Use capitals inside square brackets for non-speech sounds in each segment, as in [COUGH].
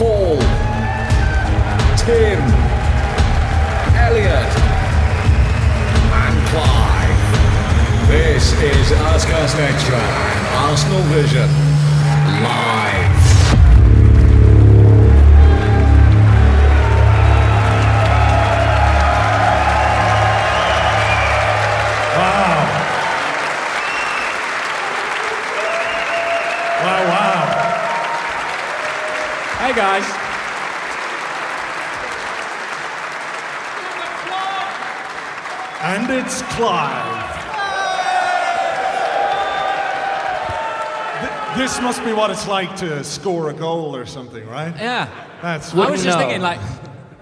Paul, Tim, Elliot, and Clive. This is Arscast Extra and Arsenal Vision live. Hey guys. And it's Clive. Th- This must be what it's like to score a goal or something, right? Yeah. That's what I was just know. thinking, like,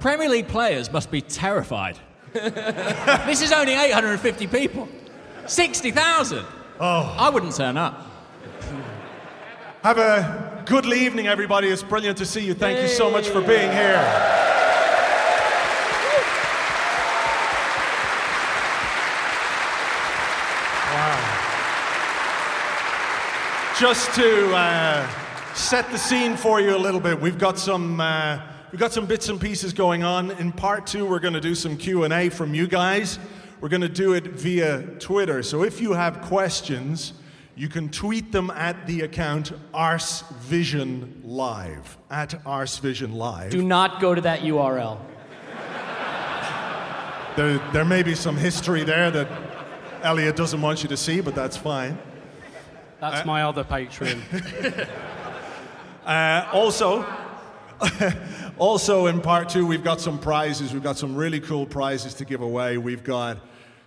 Premier League players must be terrified. [LAUGHS] this is only 850 people. 60,000. Oh. I wouldn't turn up. Have a good evening, everybody. It's brilliant to see you. Thank you so much for being here. Wow. Just to uh, set the scene for you a little bit, we've got some uh, we've got some bits and pieces going on. In part two, we're going to do some Q and A from you guys. We're going to do it via Twitter. So if you have questions, you can tweet them at the account Ars Vision Live at Ars Vision Live. Do not go to that URL. There, there may be some history there that Elliot doesn't want you to see, but that's fine. That's my other Patreon. [LAUGHS] Uh, also, [LAUGHS] also in part two, we've got some prizes. We've got some really cool prizes to give away. We've got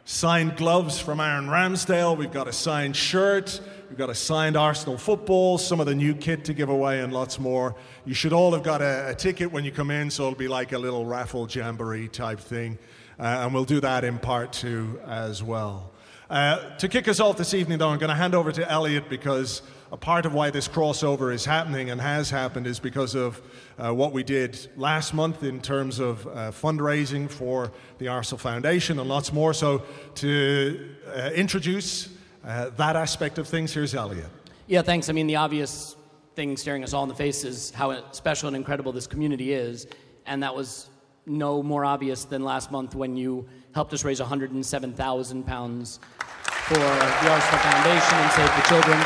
signed gloves from Aaron Ramsdale. We've got a signed shirt. We've got a signed Arsenal football, some of the new kit to give away, and lots more. You should all have got a, a ticket when you come in, so it'll be like a little raffle jamboree type thing. Uh, and we'll do that in part two as well. Uh, to kick us off this evening, though, I'm going to hand over to Elliot because a part of why this crossover is happening and has happened is because of uh, what we did last month in terms of uh, fundraising for the Arsenal Foundation and lots more. So, to uh, introduce uh, that aspect of things, here's Elliot. yeah, thanks. I mean, the obvious thing staring us all in the face is how special and incredible this community is. And that was no more obvious than last month when you helped us raise £107,000 for the Arsenal Foundation and Save the Children.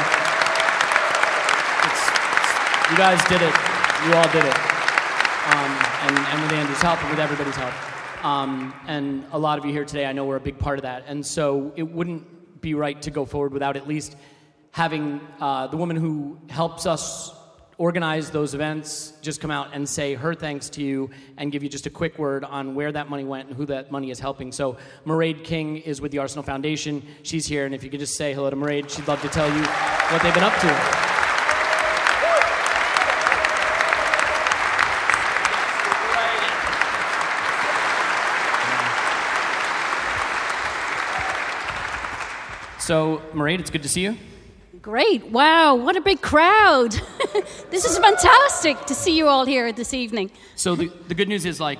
It's, you guys did it. You all did it. Um, and, and with Andrew's help and with everybody's help. Um, and a lot of you here today, I know, we're a big part of that. And so it wouldn't be right to go forward without at least having uh, the woman who helps us organize those events just come out and say her thanks to you and give you just a quick word on where that money went and who that money is helping. So Mairead King is with the Arsenal Foundation. She's here, and if you could just say hello to Mairead, she'd love to tell you what they've been up to. So, Mairead, it's good to see you. Great. Wow, what a big crowd. [LAUGHS] this is fantastic to see you all here this evening. So the, the good news is like,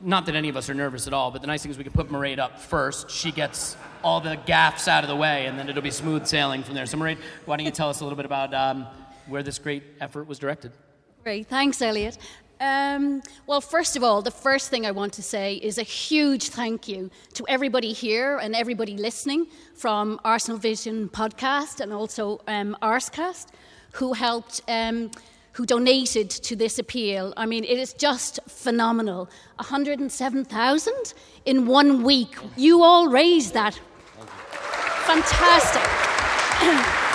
not that any of us are nervous at all, but the nice thing is we can put Mairead up first. She gets all the gaffs out of the way, and then it'll be smooth sailing from there. So Mairead, why don't you tell us a little bit about um, where this great effort was directed? Great. Thanks, Elliot. Um, well, first of all, the first thing I want to say is a huge thank you to everybody here and everybody listening from Arsenal Vision podcast and also um, Arscast, who helped um, who donated to this appeal. I mean, it is just phenomenal. 107,000 in one week. You all raised that. Fantastic. [CLEARS THROAT]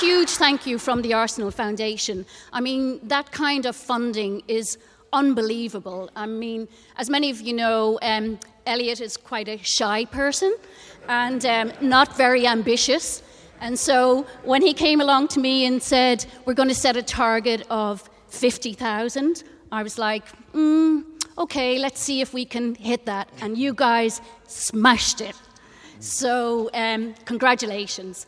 huge thank you from the Arsenal Foundation. I mean, that kind of funding is unbelievable. I mean, as many of you know, um, Elliot is quite a shy person and um, not very ambitious. And so when he came along to me and said, We're going to set a target of 50,000, I was like, mm, Okay, let's see if we can hit that. And you guys smashed it. So, um, congratulations.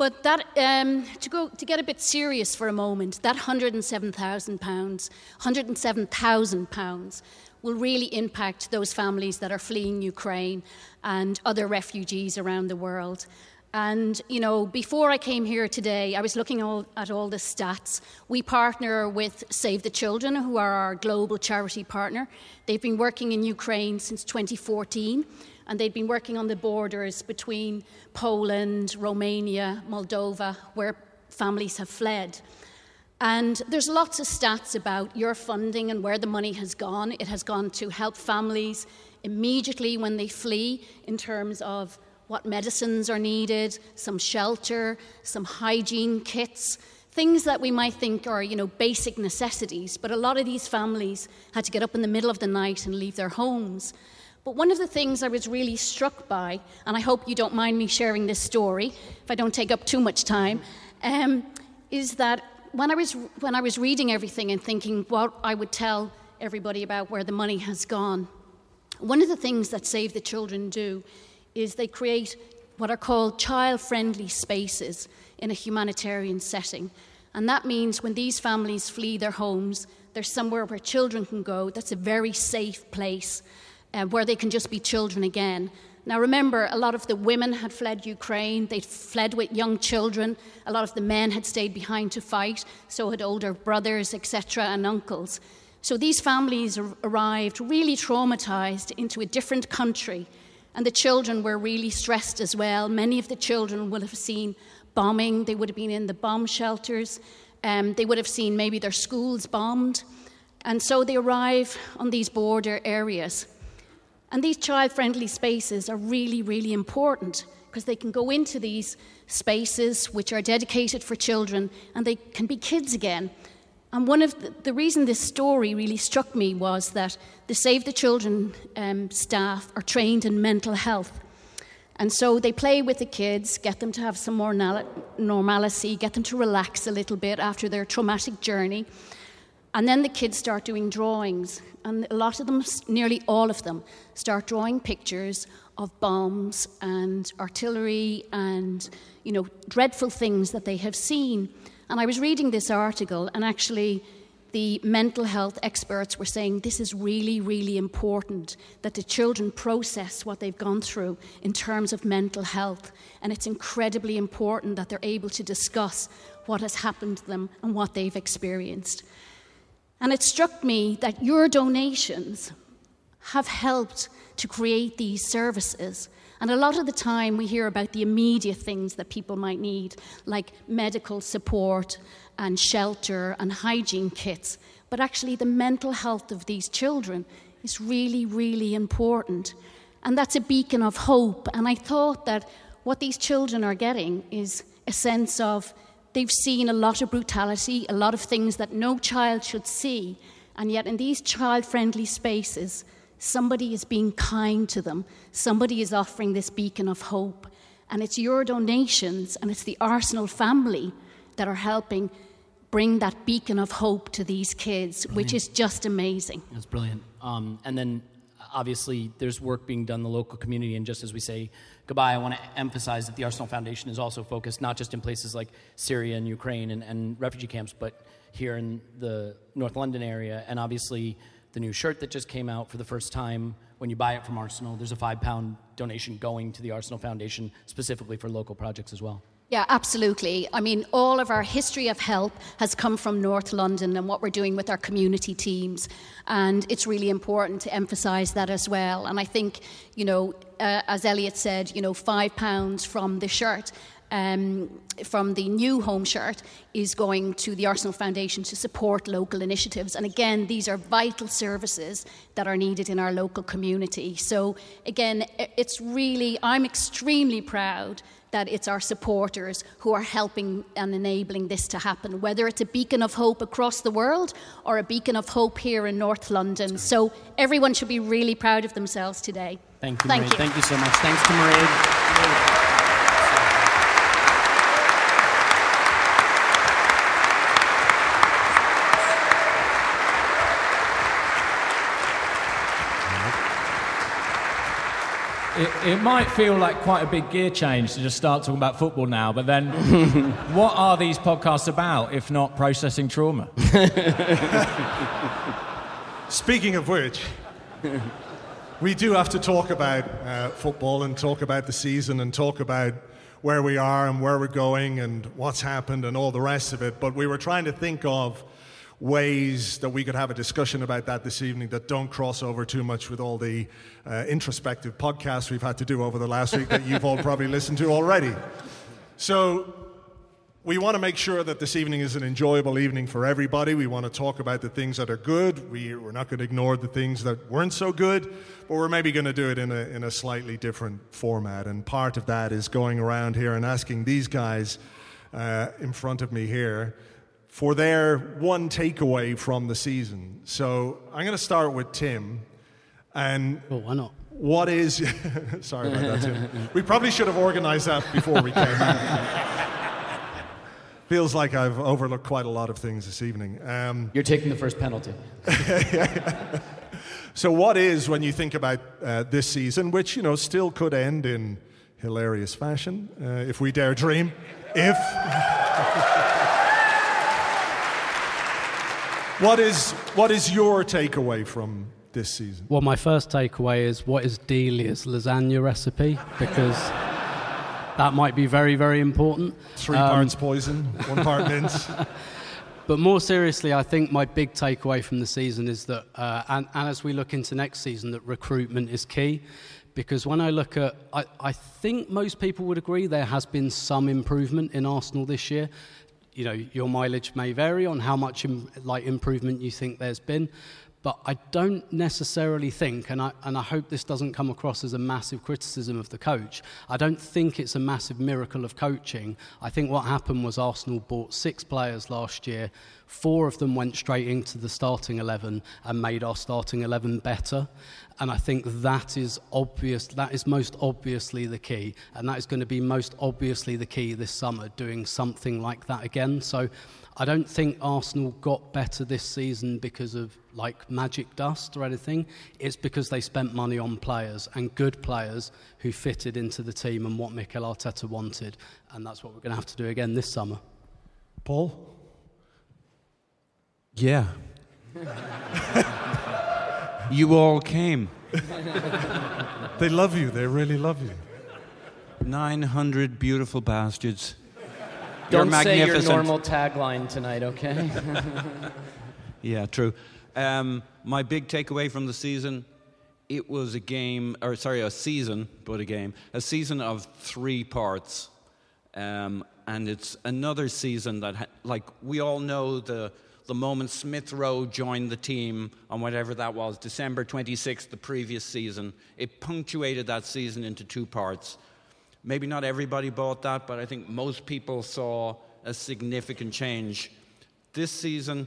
But that, um, to, go, to get a bit serious for a moment, that £107,000, £107,000 will really impact those families that are fleeing Ukraine and other refugees around the world. And, you know, before I came here today, I was looking all, at all the stats. We partner with Save the Children, who are our global charity partner. They've been working in Ukraine since 2014 and they'd been working on the borders between Poland, Romania, Moldova, where families have fled. And there's lots of stats about your funding and where the money has gone. It has gone to help families immediately when they flee in terms of what medicines are needed, some shelter, some hygiene kits, things that we might think are, you know, basic necessities, but a lot of these families had to get up in the middle of the night and leave their homes. But one of the things I was really struck by, and I hope you don't mind me sharing this story if I don't take up too much time, um, is that when I, was, when I was reading everything and thinking what I would tell everybody about where the money has gone, one of the things that Save the Children do is they create what are called child friendly spaces in a humanitarian setting. And that means when these families flee their homes, there's somewhere where children can go that's a very safe place uh, where they can just be children again. Now, remember, a lot of the women had fled Ukraine. They'd fled with young children. A lot of the men had stayed behind to fight, so had older brothers, etc., and uncles. So these families arrived really traumatized into a different country, and the children were really stressed as well. Many of the children will have seen bombing, they would have been in the bomb shelters, um, they would have seen maybe their schools bombed. And so they arrive on these border areas. And these child friendly spaces are really, really important because they can go into these spaces which are dedicated for children and they can be kids again. And one of the, the reason this story really struck me was that the Save the Children um, staff are trained in mental health. And so they play with the kids, get them to have some more normalcy, get them to relax a little bit after their traumatic journey. And then the kids start doing drawings, and a lot of them, nearly all of them, start drawing pictures of bombs and artillery and, you know, dreadful things that they have seen. And I was reading this article, and actually, the mental health experts were saying this is really, really important that the children process what they've gone through in terms of mental health. And it's incredibly important that they're able to discuss what has happened to them and what they've experienced. And it struck me that your donations have helped to create these services. And a lot of the time, we hear about the immediate things that people might need, like medical support and shelter and hygiene kits. But actually, the mental health of these children is really, really important. And that's a beacon of hope. And I thought that what these children are getting is a sense of They've seen a lot of brutality, a lot of things that no child should see, and yet in these child friendly spaces, somebody is being kind to them. Somebody is offering this beacon of hope. And it's your donations and it's the Arsenal family that are helping bring that beacon of hope to these kids, brilliant. which is just amazing. That's brilliant. Um, and then obviously there's work being done in the local community, and just as we say goodbye, I want to emphasize that the Arsenal Foundation is also focused not just in places like Syria and Ukraine and, and refugee camps, but here in the North London area. And obviously, the new shirt that just came out for the first time, when you buy it from Arsenal, there's a five pound donation going to the Arsenal Foundation specifically for local projects as well. Yeah, absolutely. I mean, all of our history of help has come from North London and what we're doing with our community teams. And it's really important to emphasise that as well. And I think, you know, uh, as Elliot said, you know, five pounds from the shirt. Um, from the new home shirt is going to the Arsenal Foundation to support local initiatives. And again, these are vital services that are needed in our local community. So, again, it's really, I'm extremely proud that it's our supporters who are helping and enabling this to happen, whether it's a beacon of hope across the world or a beacon of hope here in North London. So everyone should be really proud of themselves today. Thank you, Thank Marie. You. Thank you so much. Thanks to Marie. it, it, might feel like quite a big gear change to just start talking about football now, but then [LAUGHS] what are these podcasts about if not processing trauma? [LAUGHS] Speaking of which, we do have to talk about uh, football and talk about the season and talk about where we are and where we're going and what's happened and all the rest of it. But we were trying to think of ways that we could have a discussion about that this evening that don't cross over too much with all the uh, introspective podcasts we've had to do over the last week that you've all probably listened to already. So, we want to make sure that this evening is an enjoyable evening for everybody. We want to talk about the things that are good. We, are not going to ignore the things that weren't so good, but we're maybe going to do it in a, in a slightly different format. And part of that is going around here and asking these guys uh, in front of me here for their one takeaway from the season. So I'm going to start with Tim. And well, why not? What is. [LAUGHS] sorry about that, Tim. we probably should have organized that before we came. [LAUGHS] Feels like I've overlooked quite a lot of things this evening. Um, You're taking the first penalty. [LAUGHS] so, what is, when you think about uh, this season, which, you know, still could end in hilarious fashion, uh, if we dare dream, if. [LAUGHS] What is, what is your takeaway from this season? Well, my first takeaway is what is Delia's lasagna recipe? Because that might be very, very important. Three um, parts poison, one part mince. [LAUGHS] But more seriously, I think my big takeaway from the season is that, uh, and, and, as we look into next season, that recruitment is key. Because when I look at, I, I think most people would agree there has been some improvement in Arsenal this year you know, your mileage may vary on how much Im- like improvement you think there's been. But I don't necessarily think, and I, and I hope this doesn't come across as a massive criticism of the coach, I don't think it's a massive miracle of coaching. I think what happened was Arsenal bought six players last year, four of them went straight into the starting 11 and made our starting 11 better. And I think that is obvious, that is most obviously the key. And that is going to be most obviously the key this summer, doing something like that again. So I don't think Arsenal got better this season because of like magic dust or anything. It's because they spent money on players and good players who fitted into the team and what Mikel Arteta wanted. And that's what we're going to have to do again this summer. Paul? Yeah. [LAUGHS] You all came. they love you. They really love you. 900 beautiful bastards. Don't say your normal tagline tonight, okay? [LAUGHS] yeah, true. Um, my big takeaway from the season it was a game, or sorry, a season, but a game, a season of three parts. Um, and it's another season that, ha- like, we all know the the moment Smith Rowe joined the team on whatever that was, December 26th, the previous season. It punctuated that season into two parts. Maybe not everybody bought that, but I think most people saw a significant change. This season,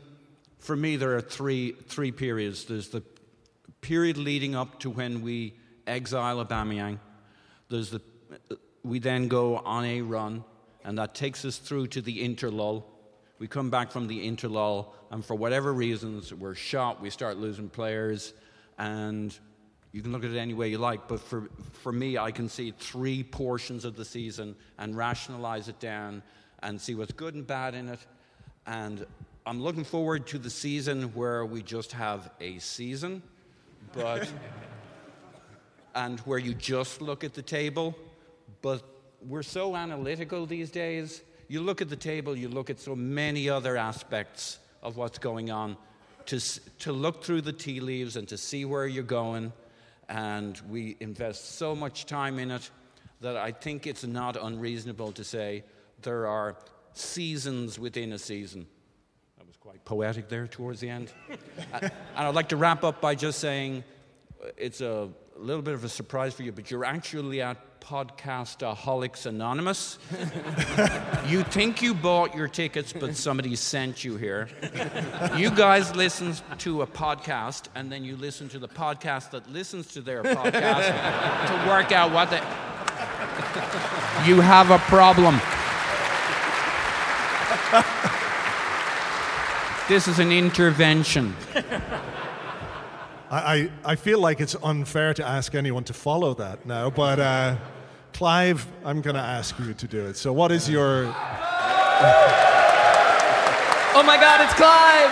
for me, there are three, three periods. There's the period leading up to when we exile Aubameyang. There's the, we then go on a run, and that takes us through to the interlull we come back from the interlull, and for whatever reasons, we're shot, we start losing players, and you can look at it any way you like, but for, for me, I can see three portions of the season and rationalize it down and see what's good and bad in it. And I'm looking forward to the season where we just have a season, but [LAUGHS] and where you just look at the table. But we're so analytical these days you look at the table, you look at so many other aspects of what's going on, to, to look through the tea leaves and to see where you're going. And we invest so much time in it that I think it's not unreasonable to say there are seasons within a season. That was quite poetic there towards the end. [LAUGHS] and I'd like to wrap up by just saying it's a little bit of a surprise for you, but you're actually at Podcastaholics Anonymous. [LAUGHS] you think you bought your tickets, but somebody sent you here. You guys listen to a podcast, and then you listen to the podcast that listens to their podcast [LAUGHS] to work out what they. [LAUGHS] You have a problem. This is an intervention. I, I, I feel like it's unfair to ask anyone to follow that now, but uh, Clive, I'm going to ask you to do it. So, what is your. [LAUGHS] Oh my God, it's Clive!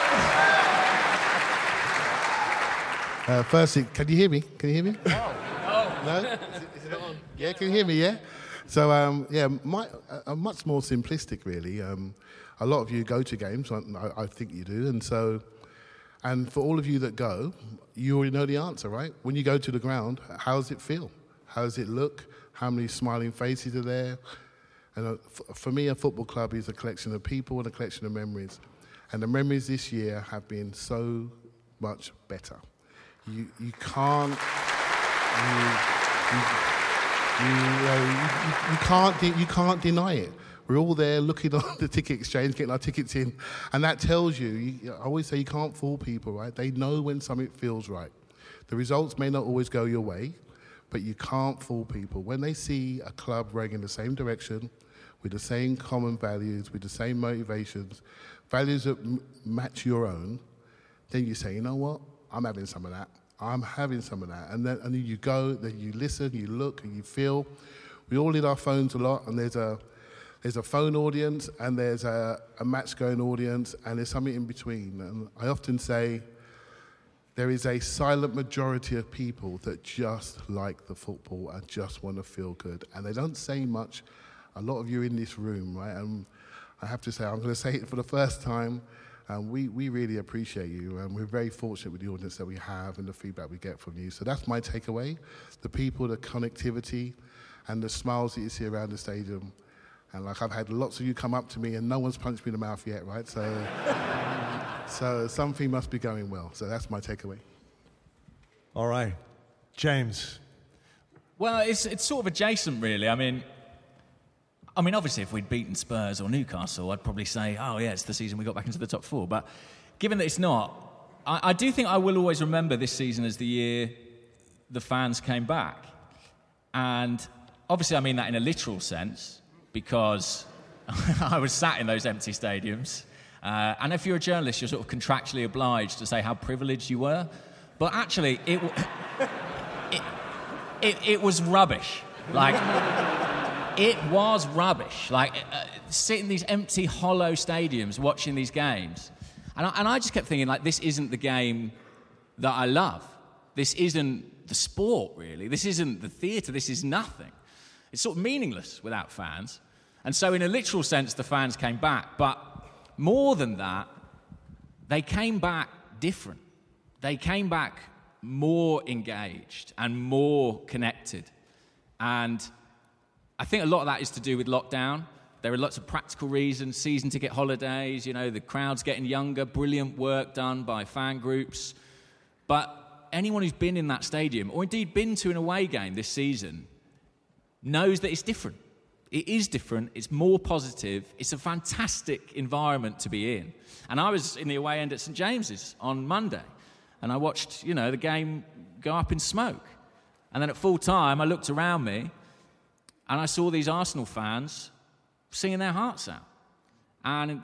Uh, firstly, can you hear me? Can you hear me? Oh. No? Is it, is it on? Yeah, can you hear me? Yeah? So, um, yeah, my, uh, much more simplistic, really. Um, a lot of you go to games, I, I think you do, and so. And for all of you that go, you already know the answer, right? When you go to the ground, how does it feel? How does it look? How many smiling faces are there? And uh, for me, a football club is a collection of people and a collection of memories. And the memories this year have been so much better. You, you can't. You, you, you, uh, you, can't de- you can't deny it. We're all there looking [LAUGHS] on the ticket exchange, getting our tickets in, and that tells you, you. I always say you can't fool people, right? They know when something feels right. The results may not always go your way, but you can't fool people. When they see a club running in the same direction, with the same common values, with the same motivations, values that m- match your own, then you say, you know what? I'm having some of that. I'm having some of that. And then, and then you go, then you listen, you look, and you feel. We all need our phones a lot, and there's a, there's a phone audience, and there's a, a match going audience, and there's something in between. And I often say, there is a silent majority of people that just like the football and just want to feel good. And they don't say much. A lot of you in this room, right? And I have to say, I'm going [LAUGHS] to say it for the first time. And we, we really appreciate you. And we're very fortunate with the audience that we have and the feedback we get from you. So that's my takeaway the people, the connectivity, and the smiles that you see around the stadium. And like I've had lots of you come up to me, and no one's punched me in the mouth yet, right? So. So something must be going well. So that's my takeaway. All right. James. Well, it's, it's sort of adjacent, really. I mean, I mean, obviously, if we'd beaten Spurs or Newcastle, I'd probably say, oh, yeah, it's the season we got back into the top four. But given that it's not, I, I do think I will always remember this season as the year the fans came back. And obviously, I mean that in a literal sense because [LAUGHS] I was sat in those empty stadiums uh, and if you're a journalist, you're sort of contractually obliged to say how privileged you were. But actually, it, [LAUGHS] it, it, it was rubbish. Like, it was rubbish. Like, uh, sitting in these empty, hollow stadiums watching these games. And I, and I just kept thinking, like, this isn't the game that I love. This isn't the sport, really. This isn't the theatre. This is nothing. It's sort of meaningless without fans. And so, in a literal sense, the fans came back. But more than that, they came back different. They came back more engaged and more connected. And I think a lot of that is to do with lockdown. There are lots of practical reasons season ticket holidays, you know, the crowd's getting younger, brilliant work done by fan groups. But anyone who's been in that stadium, or indeed been to an away game this season, knows that it's different. It is different, it's more positive, it's a fantastic environment to be in. And I was in the away end at St James's on Monday, and I watched, you know, the game go up in smoke. And then at full time, I looked around me and I saw these Arsenal fans singing their hearts out. And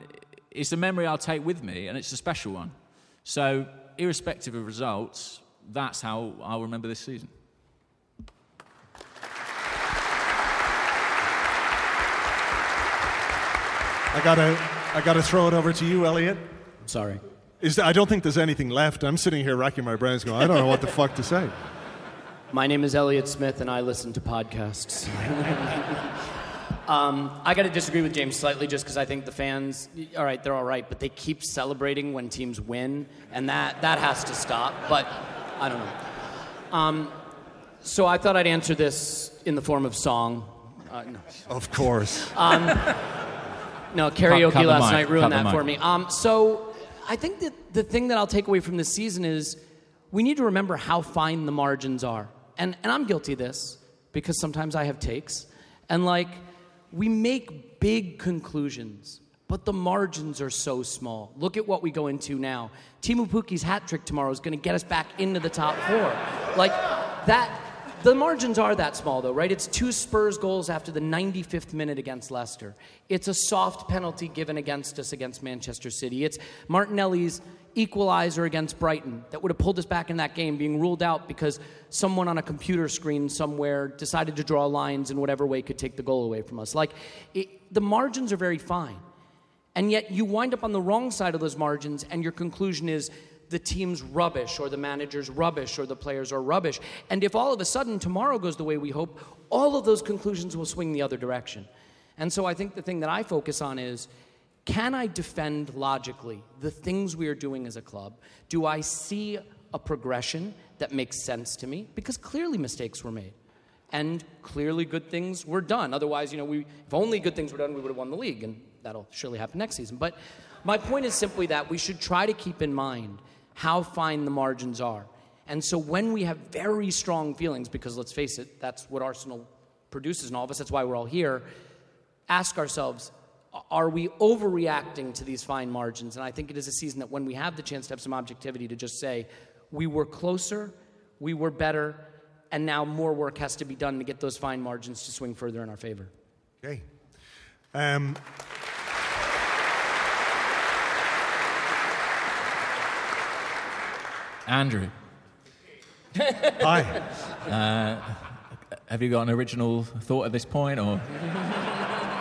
it's a memory I'll take with me, and it's a special one. So, irrespective of results, that's how I'll remember this season. I gotta, I gotta throw it over to you, Elliot. Sorry. Is there, I don't think there's anything left. I'm sitting here racking my brains, going, I don't know what the fuck to say. [LAUGHS] My name is Elliot Smith, and I listen to podcasts. [LAUGHS] um, I got to disagree with James slightly, just because I think the fans, all right, they're all right, but they keep celebrating when teams win, and that that has to stop. But I don't know. Um, So I thought I'd answer this in the form of song. Uh, no. Of course. Um, [LAUGHS] no, karaoke last night ruined that for me. Um, so I think that the thing that I'll take away from this season is we need to remember how fine the margins are. And, and I'm guilty of this because sometimes I have takes. And like, we make big conclusions, but the margins are so small. Look at what we go into now. Teemu Pukki's hat trick tomorrow is going to get us back into the top four. Like, that. The margins are that small, though, right? It's two Spurs goals after the 95th minute against Leicester. It's a soft penalty given against us against Manchester City. It's Martinelli's equalizer against Brighton that would have pulled us back in that game being ruled out because someone on a computer screen somewhere decided to draw lines in whatever way could take the goal away from us. Like, it, the margins are very fine. And yet you wind up on the wrong side of those margins, and your conclusion is the team's rubbish, or the manager's rubbish, or the players are rubbish. And if all of a sudden tomorrow goes the way we hope, all of those conclusions will swing the other direction. And so I think the thing that I focus on is can I defend logically the things we are doing as a club? Do I see a progression that makes sense to me? Because clearly mistakes were made. And clearly good things were done. Otherwise, you know, we, if only good things were done, we would have won the league. And that'll surely happen next season. But my point is simply that we should try to keep in mind how fine the margins are. And so when we have very strong feelings, because let's face it, that's what Arsenal produces in all of us, that's why we're all here, ask ourselves, are we overreacting to these fine margins? And I think it is a season that when we have the chance to have some objectivity to just say, we were closer, we were better, and now more work has to be done to get those fine margins to swing further in our favor. Okay. Um, Andrew, hi. uh, have you got an original thought at this point, or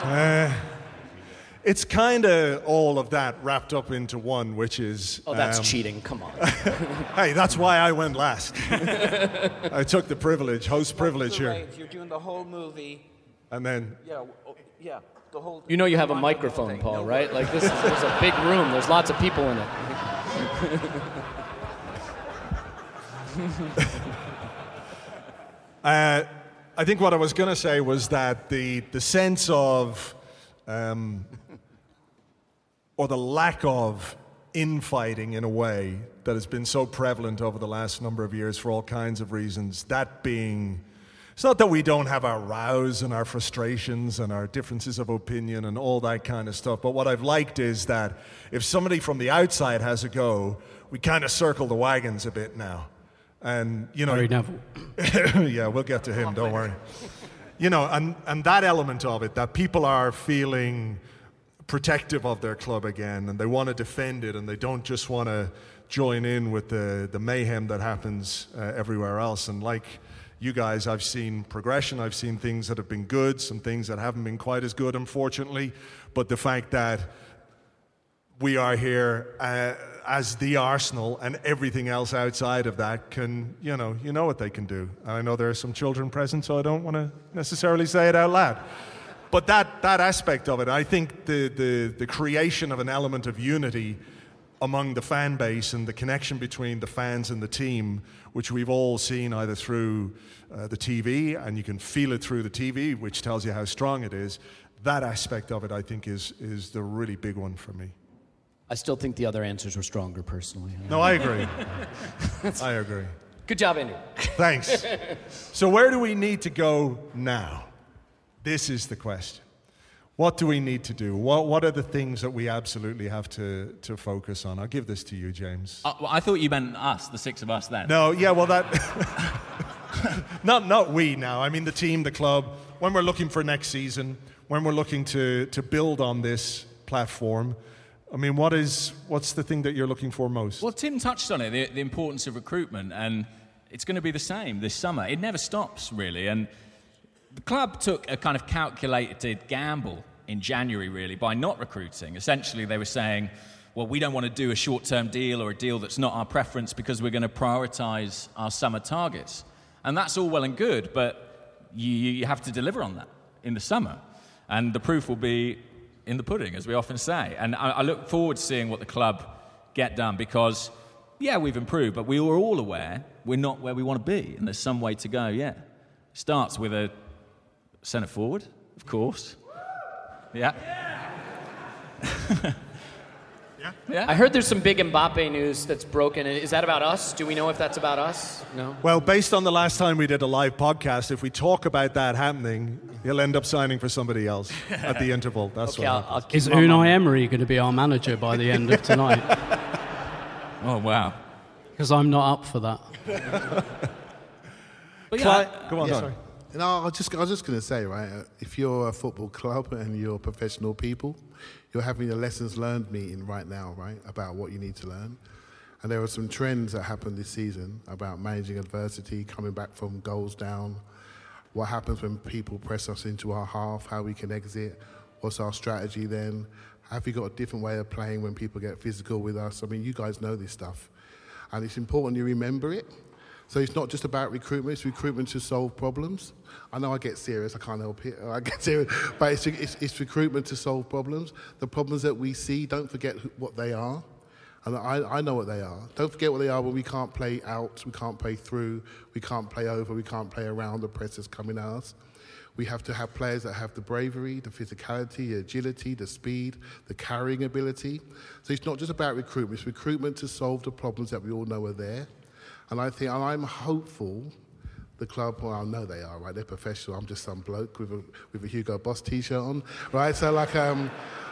Uh, it's kind of all of that wrapped up into one, which is. Oh, that's um, cheating. Come on. [LAUGHS] Hey, that's why I went last. [LAUGHS] I took the privilege, host privilege here. Right, You're doing the whole movie. And then, Yeah, oh, yeah, the whole. You know you have a microphone. Paul, No right? Like this is [LAUGHS] there's a big room. There's lots of people in it. Uh, I think what I was going to say was that the, the sense of, um, or the lack of infighting in a way that has been so prevalent over the last number of years for all kinds of reasons, that being. It's not that we don't have our rows and our frustrations and our differences of opinion and all that kind of stuff, but what I've liked is that if somebody from the outside has a go, we kind of circle the wagons a bit now. And, you know. Gary Neville. [LAUGHS] yeah, we'll get to him, don't worry. [LAUGHS] You know, and, and that element of it, that people are feeling protective of their club again and they want to defend it and they don't just want to join in with the, the mayhem that happens uh, everywhere else. And like you guys, I've seen progression, I've seen things that have been good, some things that haven't been quite as good, unfortunately. But the fact that we are here uh, as the Arsenal, and everything else outside of that can, you know, you know what they can do. And I know there are some children present, so I don't want to necessarily say it out loud. But that, that aspect of it, I think the, the, the creation of an element of unity among the fan base and the connection between the fans and the team, which we've all seen either through uh, the TV, and you can feel it through the TV, which tells you how strong it is. That aspect of it, I think, is, is the really big one for me. I still think the other answers were stronger, personally. No, I agree. [LAUGHS] I agree. Good job, Andrew. Thanks. [LAUGHS] So, where do we need to go now? This is the question. What do we need to do? What, what are the things that we absolutely have to, to focus on? I'll give this to you, James. Uh, well, I thought you meant us, the six of us. Then No, yeah, well, that. [LAUGHS] not, not we now. I mean, the team, the club. When we're looking for next season, when we're looking to, to build on this platform, I mean, what is, what's the thing that you're looking for most? Well, Tim touched on it, the, the importance of recruitment, and it's going to be the same this summer. It never stops, really. And the club took a kind of calculated gamble in January, really, by not recruiting. Essentially, they were saying, well, we don't want to do a short term deal or a deal that's not our preference because we're going to prioritize our summer targets. And that's all well and good, but you, you have to deliver on that in the summer. And the proof will be in the pudding, as we often say. And I, I look forward to seeing what the club get done because yeah, we've improved, but we were all aware we're not where we want to be, and there's some way to go. Yeah, starts with a centre forward, of course. [LAUGHS] Yeah. Yeah. I heard there's some big Mbappe news that's broken. Is that about us? Do we know if that's about us? No. Well, based on the last time we did a live podcast, if we talk about that happening, he'll end up signing for somebody else at the [LAUGHS] interval. That's Okay, what. I'll. I'll Is my mum- Unai Emery going to be our manager by the end of tonight? [LAUGHS] Oh wow. [LAUGHS] Because I'm not up for that. But Cli- yeah, Come on, Yeah. sorry. No, I was just, I was just going to say, right, uh, if you're a football [LAUGHS] club and you're professional people, you're having a lessons learned meeting right now, right, about what you need to learn. And there are some trends that happened this season about managing adversity, coming back from goals down, what happens when people press us into our half, how we can exit, what's our strategy then, have we got a different way of playing when people get physical with us? I mean, you guys know this stuff. And it's important you remember it. So it's not just about recruitment, it's recruitment to solve problems. I know I get serious, I can't help it. [LAUGHS] I get serious, but it's, it's, it's recruitment to solve problems. The problems that we see, don't forget who, what they are. And I, I know what they are. Don't forget what they are when we can't play out, we can't play through, we can't play over, we can't play around the press that's coming at us. We have to have players that have the bravery, the physicality, the agility, the speed, the carrying ability. So it's not just about recruitment, it's recruitment to solve the problems that we all know are there. And I think, and I'm hopeful the club, well, I know they are, right? They're professional. I'm just some bloke with a, with a Hugo Boss t shirt on, right? So, like, um,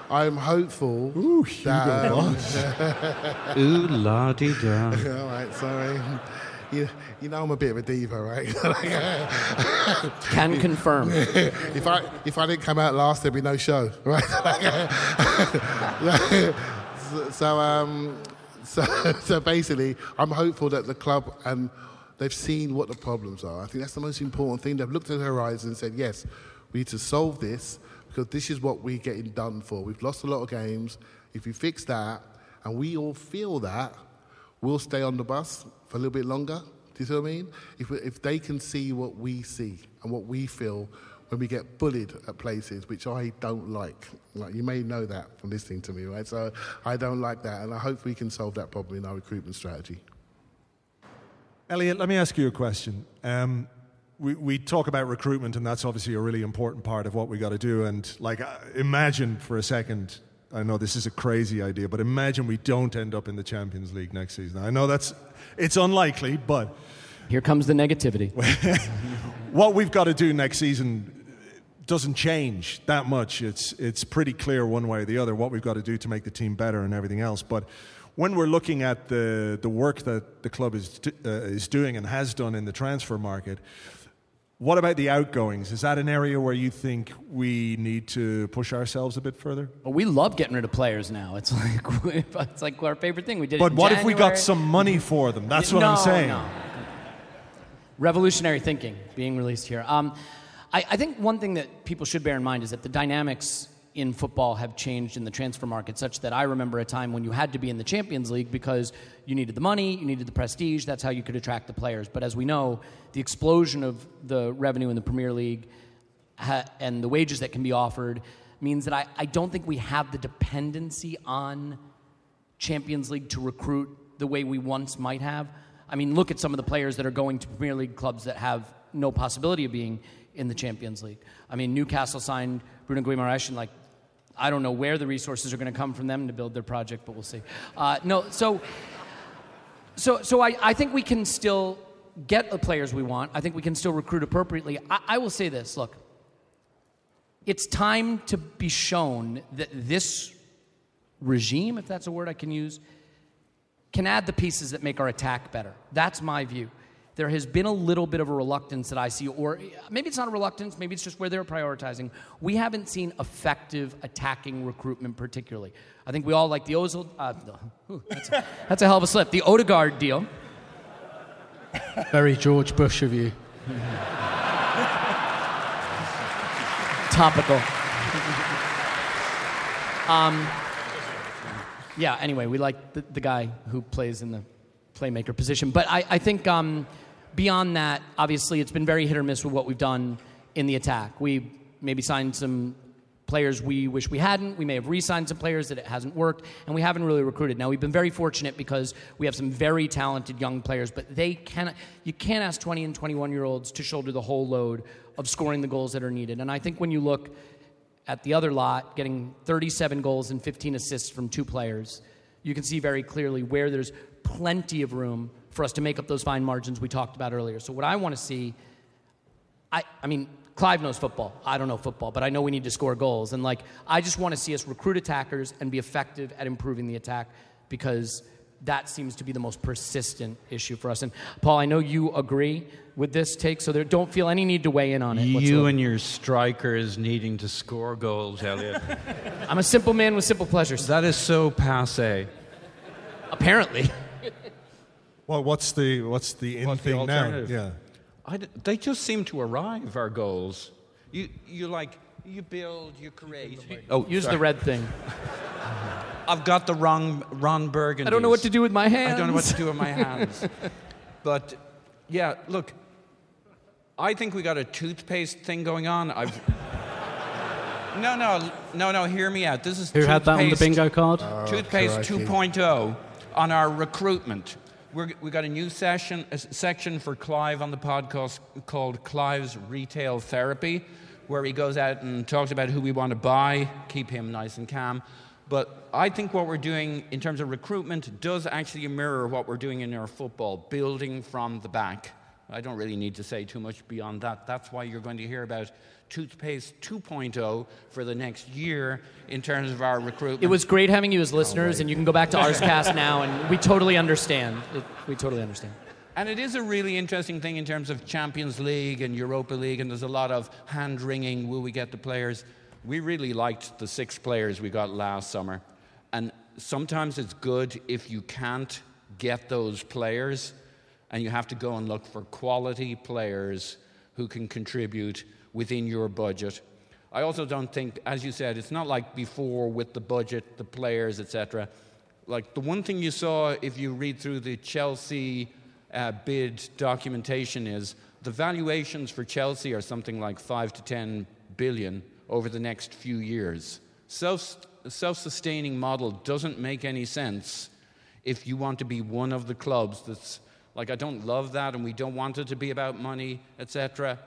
I'm hopeful Ooh, that. um, [LAUGHS] Ooh la di da. [LAUGHS] all right, sorry. You, you know I'm a bit of a diva, right? [LAUGHS] Can confirm. if I if I didn't come out last, there'd be no show, right? so, so, um, so, [LAUGHS] so basically, I'm hopeful that the club and they've seen what the problems are. I think that's the most important thing. They've looked at the horizon and said, yes, we need to solve this because this is what we're getting done for. We've lost a lot of games. If we fix that, and we all feel that, we'll stay on the bus for a little bit longer. Do you see what I mean? If, if they can see what we see and what we feel when we get bullied at places, which I don't like. Like you may know that from listening to me, right? So I don't like that, and I hope we can solve that problem in our recruitment strategy. Elliot, let me ask you a question. Um, we, we talk about recruitment, and that's obviously a really important part of what we got to do. And like, uh, imagine for a second. I know this is a crazy idea, but imagine we don't end up in the Champions League next season. I know that's it's unlikely, but Here comes the negativity. [LAUGHS] what we've got to do next season doesn't change that much. It's it's pretty clear one way or the other what we've got to do to make the team better and everything else. But when we're looking at the the work that the club is uh, is doing and has done in the transfer market, what about the outgoings? Is that an area where you think we need to push ourselves a bit further? Well, we love getting rid of players now. It's [LAUGHS] like it's like our favorite thing. We did. But what if we got some money for them? That's what no, I'm saying. No. Revolutionary thinking being released here. Um, I, I think one thing that people should bear in mind is that the dynamics in football have changed in the transfer market such that I remember a time when you had to be in the Champions League because you needed the money, you needed the prestige, that's how you could attract the players. But as we know, the explosion of the revenue in the Premier League ha- and the wages that can be offered means that I, I don't think we have the dependency on Champions League to recruit the way we once might have. I mean, look at some of the players that are going to Premier League clubs that have no possibility of being in the Champions League. I mean, Newcastle signed Bruno Guimaraes, and like, I don't know where the resources are going to come from them to build their project, but we'll see. Uh, no, so, so, so I, I think we can still get the players we want. I think we can still recruit appropriately. I, I will say this: look, it's time to be shown that this regime, if that's a word I can use, can add the pieces that make our attack better. That's my view. There has been a little bit of a reluctance that I see, or maybe it's not a reluctance, maybe it's just where they're prioritizing. We haven't seen effective attacking recruitment, particularly. I think we all like the Ozil. Uh, [LAUGHS] that's, a, that's a hell of a slip. The Odegaard deal. Very George Bush of you. topical. um, yeah, anyway, we like the, the guy who plays in the playmaker position. But I, I think um, beyond that, obviously, it's been very hit or miss with what we've done in the attack. We maybe signed some players we wish we hadn't. We may have re signed some players that it hasn't worked, and we haven't really recruited. Now, we've been very fortunate because we have some very talented young players, but they cannot, you can't ask 20 and 21 year olds to shoulder the whole load of scoring the goals that are needed. And I think when you look at the other lot, getting 37 goals and 15 assists from two players, you can see very clearly where there's plenty of room for us to make up those fine margins we talked about earlier. So, what I want to see, I, I mean, Clive knows football. I don't know football, but I know we need to score goals. And like, I just want to see us recruit attackers and be effective at improving the attack because that seems to be the most persistent issue for us. And Paul, I know you agree with this take, so there, don't feel any need to weigh in on it. You whatsoever. and your strikers needing to score goals, Elliot. [LAUGHS] I'm a simple man with simple pleasures. that is so passe. Apparently. Well, what's the what's the end What's the thing now? Yeah. I d- they just seem to arrive, our goals. You, you like, you build, you create. Oh, Use sorry. the red thing. [LAUGHS] I've got the wrong Ron Burgundy. I don't know what to do with my hands. I don't know what to do with my hands. but yeah, look, I think we got a toothpaste thing going on. I've [LAUGHS] no, no, no, no. Hear me out. This is Who had that on the toothpaste- bingo card? Oh, toothpaste crikey. 2.0 on our recruitment. We're, we got a new session, a section for Clive on the podcast called Clive's Retail Therapy, where he goes out and talks about who we want to buy, keep him nice and calm. But I think what we're doing in terms of recruitment does actually mirror what we're doing in our football, building from the back. I don't really need to say too much beyond that. That's why you're going to hear about Toothpaste 2.0 for the next year in terms of our recruitment. It was great having you as oh, listeners, and you can go back to Arsecast now, and we totally understand. We totally understand. And it is a really interesting thing in terms of Champions League and Europa League, and there's a lot of hand wringing will we get the players? We really liked the six players we got last summer. And sometimes it's good if you can't get those players and you have to go and look for quality players who can contribute within your budget. I also don't think, as you said, it's not like before with the budget, the players, etc. Like the one thing you saw if you read through the Chelsea uh, bid documentation is the valuations for Chelsea are something like five to ten billion over the next few years. Self self-sustaining model doesn't make any sense if you want to be one of the clubs that's like I don't love that and we don't want it to be about money, etc.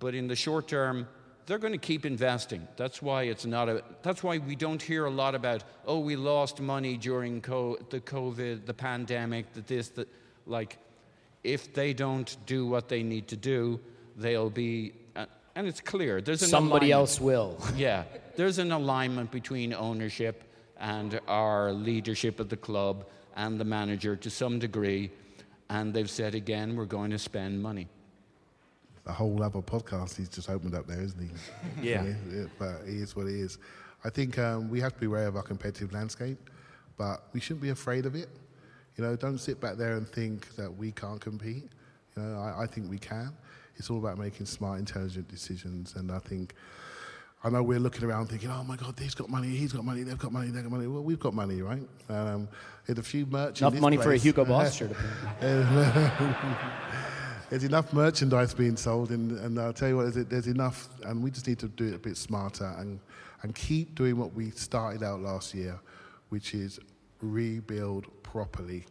But in the short term, they're going to keep investing. That's why it's not a. That's why we don't hear a lot about oh we lost money during co- the COVID, the pandemic, that this, that like if they don't do what they need to do, they'll be. Uh, and it's clear there's an Somebody alignment. else will. [LAUGHS] Yeah, there's an alignment between ownership and our leadership of the club and the manager to some degree. And they've said again, we're going to spend money. A whole other podcast he's just opened up there, isn't he? [LAUGHS] Yeah. yeah but it is what it is. I think um, we have to be aware of our competitive landscape, but we shouldn't be afraid of it. You know, don't sit back there and think that we can't compete. You know, I, I think we can. It's all about making smart, intelligent decisions, and I think. I know we're looking around thinking, oh my God, he's got money, he's got money, they've got money, they've got money. Well, we've got money, right? Um, a few merchants. Enough money for a Hugo Boss [LAUGHS] shirt. [LAUGHS] There's enough merchandise being sold, and, and I'll tell you what, there's, there's enough, and we just need to do it a bit smarter and, and keep doing what we started out last year, which is rebuild properly.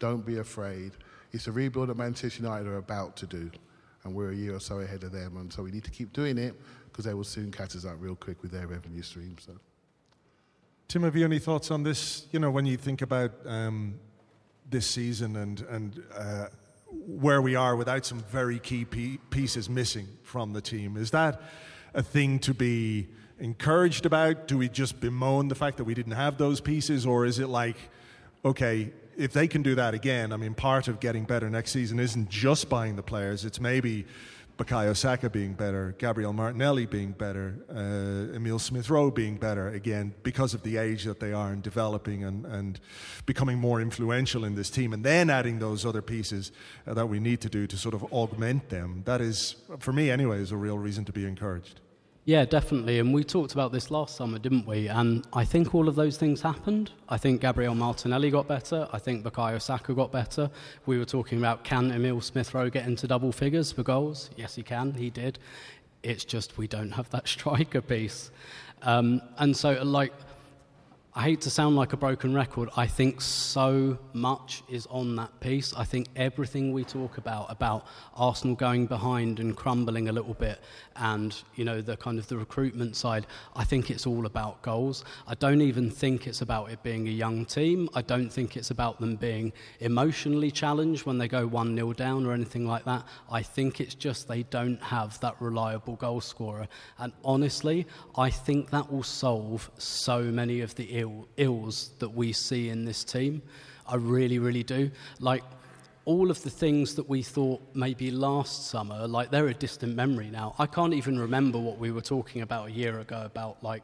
Don't be afraid. It's a rebuild that Manchester United are about to do, and we're a year or so ahead of them, and so we need to keep doing it because they will soon catch us up real quick with their revenue stream. So. Tim, have you any thoughts on this? You know, when you think about um, this season and and uh, where we are without some very key pieces missing from the team, is that a thing to be encouraged about? Do we just bemoan the fact that we didn't have those pieces, or is it like, okay, if they can do that again, I mean, part of getting better next season isn't just buying the players; it's maybe. Bukayo Saka being better, Gabriel Martinelli being better, uh, Emil Smith Rowe being better again because of the age that they are and developing and, and becoming more influential in this team, and then adding those other pieces uh, that we need to do to sort of augment them. That is, for me anyway, is a real reason to be encouraged. Yeah, definitely. And we talked about this last summer, didn't we? And I think all of those things happened. I think Gabriel Martinelli got better. I think Bukayo Saka got better. We were talking about can Emil Smith Rowe get into double figures for goals? Yes, he can. He did. It's just we don't have that [LAUGHS] striker piece. Um, and so, like, I hate to sound like a broken record. I think so much is on that piece. I think everything we talk about about Arsenal going behind and crumbling a little bit, and you know the kind of the recruitment side. I think it's all about goals. I don't even think it's about it being a young team. I don't think it's about them being emotionally challenged when they go one 0 down or anything like that. I think it's just they don't have that reliable goal scorer. And honestly, I think that will solve so many of the Ill, ills that we see in this team. I really, really do. Like, all of the things that we thought maybe last summer, like they're a distant memory now. I can't even remember what we were talking about a year ago about like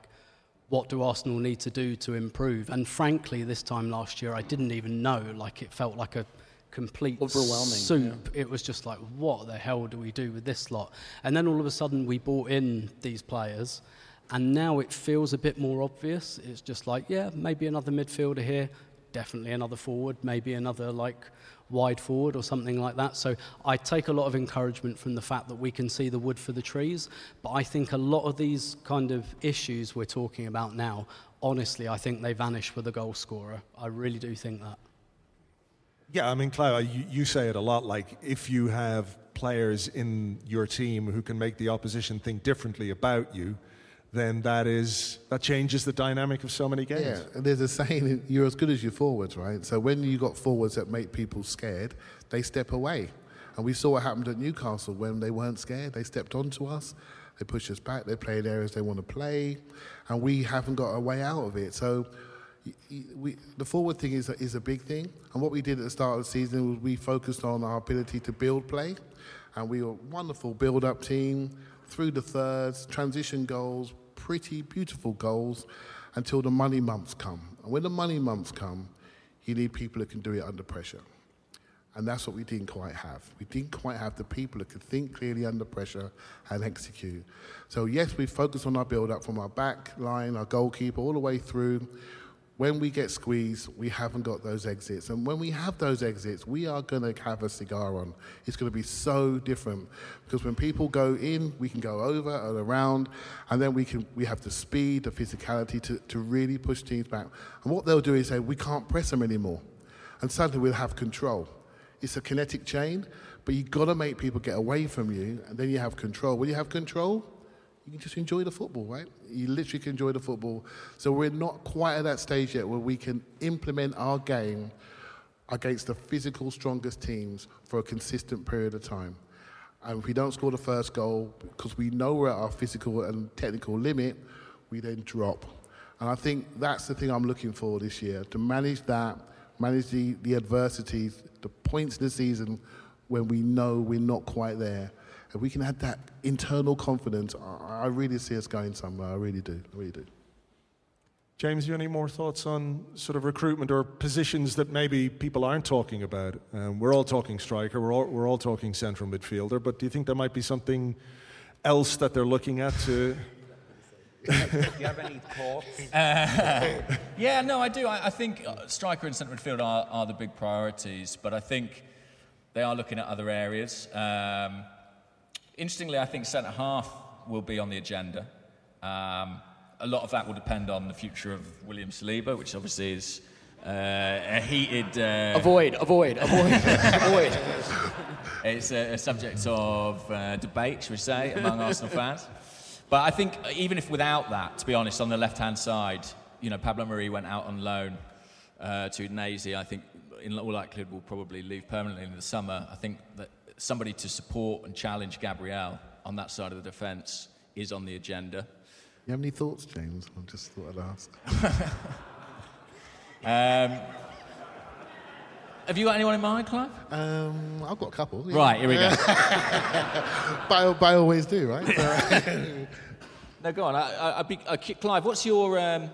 what do Arsenal need to do to improve. And frankly, this time last year, I didn't even know. Like it felt like a complete Overwhelming, soup. It was just like, what the hell do we do with this lot? And then all of a sudden, we brought in these players. And now it feels a bit more obvious. It's just like, yeah, maybe another midfielder here, definitely another forward, maybe another like wide forward or something like that. So I take a lot of encouragement from the fact that we can see the wood for the trees. But I think a lot of these kind of issues we're talking about now, honestly, I think they vanish with a goal scorer. I really do think that. Yeah, I mean, Clive, you, you say it a lot. Like, if you have players in your team who can make the opposition think differently about you, then that is that changes the dynamic of so many games. Yeah, and there's a saying: you're as good as your forwards, right? So when you got forwards that make people scared, they step away. And we saw what happened at Newcastle when they weren't scared. They stepped onto us, they pushed us back, they played areas they want to play, and we haven't got a way out of it. So we, the forward thing is a, is a big thing. And what we did at the start of the season was we focused on our ability to build play, and we were a wonderful build-up team through the thirds, transition goals, pretty beautiful goals, until the money months come. And when the money months come, you need people that can do it under pressure. And that's what we didn't quite have. We didn't quite have the people that could think clearly under pressure and execute. So, yes, we focus on our build up from our back line, our goalkeeper, all the way through. When we get squeezed, we haven't got those exits. And when we have those exits, we are going to have a cigar on. It's going to be so different. Because when people go in, we can go over and around, and then we, can, we have the speed, the physicality to, to really push teams back. And what they'll do is say, we can't press them anymore. And suddenly we'll have control. It's a kinetic chain, but you've got to make people get away from you, and then you have control. When you have control, you can just enjoy the football, right? You literally can enjoy the football. So we're not quite at that stage yet where we can implement our game against the physical strongest teams for a consistent period of time. And if we don't score the first goal, because we know we're at our physical and technical limit, we then drop. And I think that's the thing I'm looking for this year to manage that, manage the, the adversities, the points in the season when we know we're not quite there. If we can have that internal confidence, I, I really see us going somewhere. I really do. I really do. James, you any more thoughts on sort of recruitment or positions that maybe people aren't talking about? Um, we're all talking striker, we're all, we're all talking central midfielder, but do you think there might be something else that they're looking at to? [LAUGHS] Do you have any thoughts? [LAUGHS] Yeah, no, I do. I, I think uh, striker and centre midfield are, are the big priorities, but I think they are looking at other areas. Um, interestingly, I think centre half will be on the agenda. Um, a lot of that will depend on the future of William Saliba, which obviously is uh, a heated. Uh, Avoid, avoid, avoid, [LAUGHS] avoid. It's a, a subject of uh, debate, should we say, among Arsenal fans. But I think even if without that, to be honest, on the left-hand side, you know, Pablo Marí went out on loan uh, to Udinese. I think in all likelihood will probably leave permanently in the summer. I think that somebody to support and challenge Gabriel on that side of the defence is on the agenda. You have any thoughts, James? I just thought I'd ask. [LAUGHS] Um, have you got anyone in mind, Clive? Um, I've got a couple. yeah. Right, here we go. but, I, but I always do, right? [LAUGHS] No, go on. I, I, I'd be, uh, Clive, what's your, um,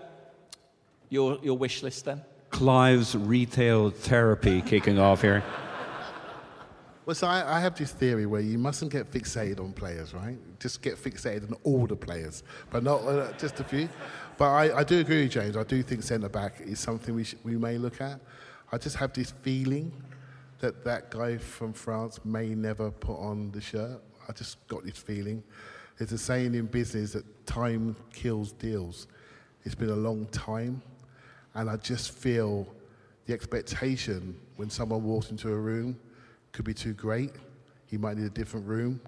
your, your wish list then? Clive's retail therapy kicking off here. Well, so I, I have this theory where you mustn't get fixated on players, right? Just get fixated on all the players, but not uh, just a few. But I, I do agree with James. I do think centre back is something we, sh- we may look at. I just have this feeling that that guy from France may never put on the shirt. I just got this feeling. there's a saying in business that time kills deals. It's been a long time, and I just feel the expectation when someone walks into a room could be too great. He might need a different room.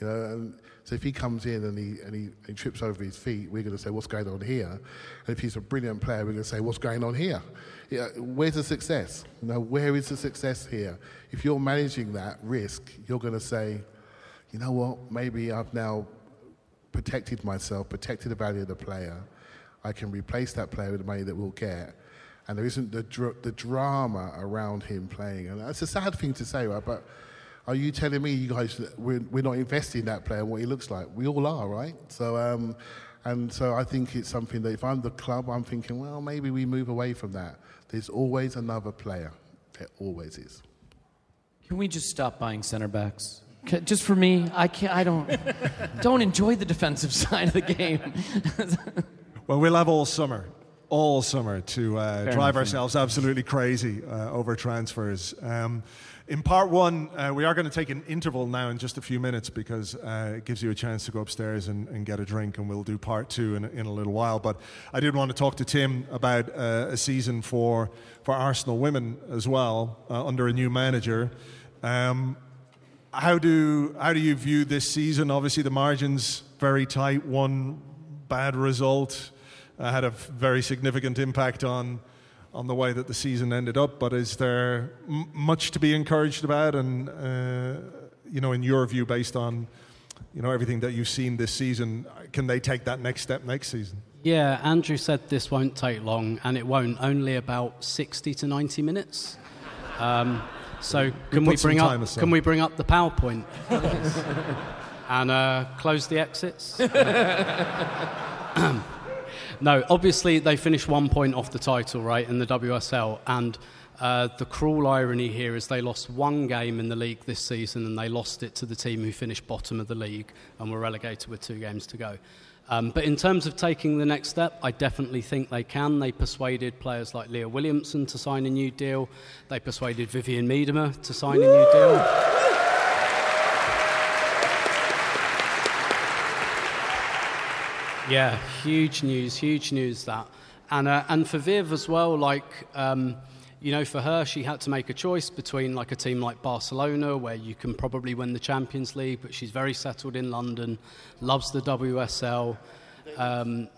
You know, and so if he comes in and he, and he, and he trips over his feet, we're going to say, what's going on here? And if he's a brilliant player, we're going to say, what's going on here? Where's the success? You know, where is the success here? If you're managing that risk, you're going to say, you know what, maybe I've now protected myself, protected the value of the player. I can replace that player with the money that we'll get. And there isn't the, dr- the drama around him playing. And that's a sad thing to say, right? But are you telling me, you guys, that we're, we're not investing in that player and what he looks like? We all are, right? So, um, and so I think it's something that if I'm the club, I'm thinking, well, maybe we move away from that. There's always another player. There always is. Can we just stop buying center backs? Just for me, I can't. I don't don't enjoy the defensive [LAUGHS] side of the game. [LAUGHS] Well, we'll have all summer, all summer to uh, drive enough, yeah. ourselves absolutely crazy uh, over transfers. Um, in part one, uh, we are going to take an interval now in just a few minutes because uh, it gives you a chance to go upstairs and, and get a drink, and we'll do part two in, a- in a little while. But I did want to talk to Tim about uh, a season for, for Arsenal women as well, uh, under a new manager. Um, how do how do you view this season? Obviously, the margins very tight. One bad result uh, had a very significant impact on on the way that the season ended up. But is there m- much to be encouraged about? And uh, you know, in your view, based on you know everything that you've seen this season, can they take that next step next season? Yeah, Andrew said this won't take long, and it won't. Only about 60 to 90 minutes. Um, so can we put some bring up? aside. Can we bring up the PowerPoint [LAUGHS] and uh, close the exits? [LAUGHS] no, obviously they finished one point off the title, right, in the WSL, and uh, the cruel irony here is they lost one game in the league this season, and they lost it to the team who finished bottom of the league and were relegated with two games to go. Um, but in terms of taking the next step, I definitely think they can. They persuaded players like Leah Williamson to sign a new deal. They persuaded Vivianne Miedema to sign a new deal. Yeah, huge news, huge news that. And, uh, and for Viv as well, like, um, you know, for her, she had to make a choice between like a team like Barcelona, where you can probably win the Champions League, but she's very settled in London, loves the WSL. Um,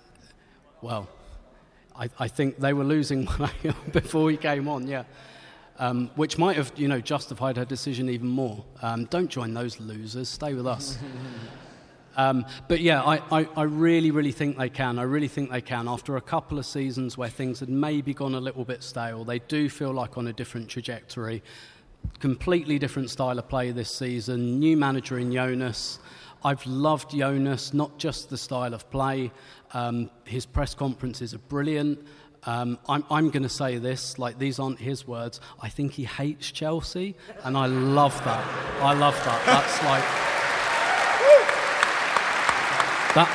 well, I, I think they were losing [LAUGHS] before he came on, yeah. Um, which might have, you know, justified her decision even more. Um, don't join those losers. Stay with us. [LAUGHS] Um, but yeah, I, I, I really, really think they can. I really think they can. After a couple of seasons where things had maybe gone a little bit stale, they do feel like on a different trajectory. Completely different style of play this season. New manager in Jonas. I've loved Jonas, not just the style of play. Um, his press conferences are brilliant. Um, I'm, I'm going to say this, like these aren't his words. I think he hates Chelsea, and I love that. I love that. That's like. That,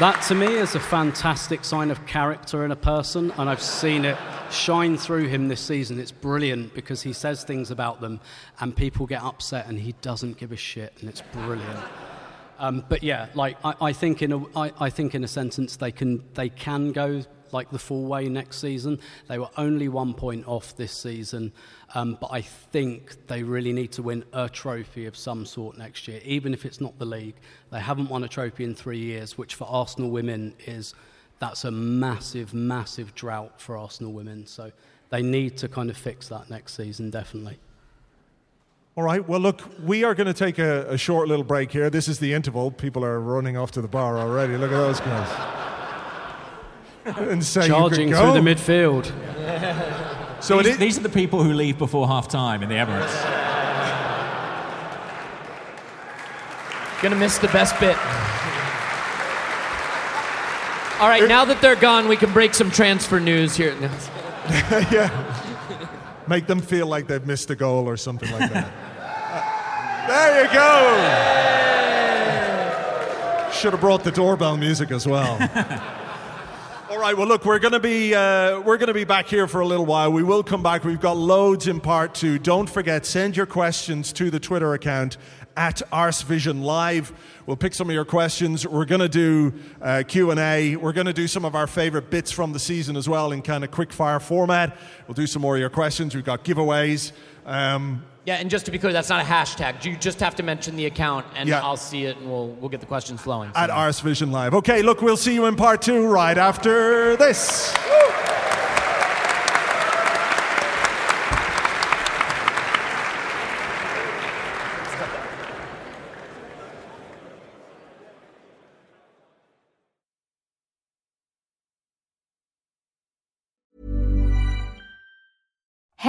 that to me is a fantastic sign of character in a person, and I've seen it shine through him this season. It's brilliant because he says things about them, and people get upset, and he doesn't give a shit, and it's brilliant. Um, but yeah, like I, I think in a, I, I think in a sentence they can they can go like the full way next season. They were only one point off this season, um, but I think they really need to win a trophy of some sort next year, even if it's not the league. They haven't won a trophy in three years, which for Arsenal women is that's a massive, massive drought for Arsenal women. So they need to kind of fix that next season, definitely. All right. Well, look, we are going to take a, a short little break here. This is the interval. People are running off to the bar already. Look at those guys. [LAUGHS] and say Charging through the midfield. [LAUGHS] So these, is- these are the people who leave before half time in the Emirates. Gonna miss the best bit. All right, now that they're gone, we can break some transfer news here. No. [LAUGHS] yeah. Make them feel like they've missed a goal or something like that. there you go. Should have brought the doorbell music as well. Right. Well, look, we're going to be uh, we're going to be back here for a little while. We will come back. We've got loads in part two. Don't forget, send your questions to the Twitter account at Arse Vision Live. We'll pick some of your questions. We're going to do uh, Q&A. We're going to do some of our favorite bits from the season as well in kind of quick fire format. We'll do some more of your questions. We've got giveaways. Um, Yeah, and just to be clear, that's not a hashtag. You just have to mention the account, and Yeah. I'll see it, and we'll we'll get the questions flowing. at Arse Vision Live. Okay, look, we'll see you in part two right after this.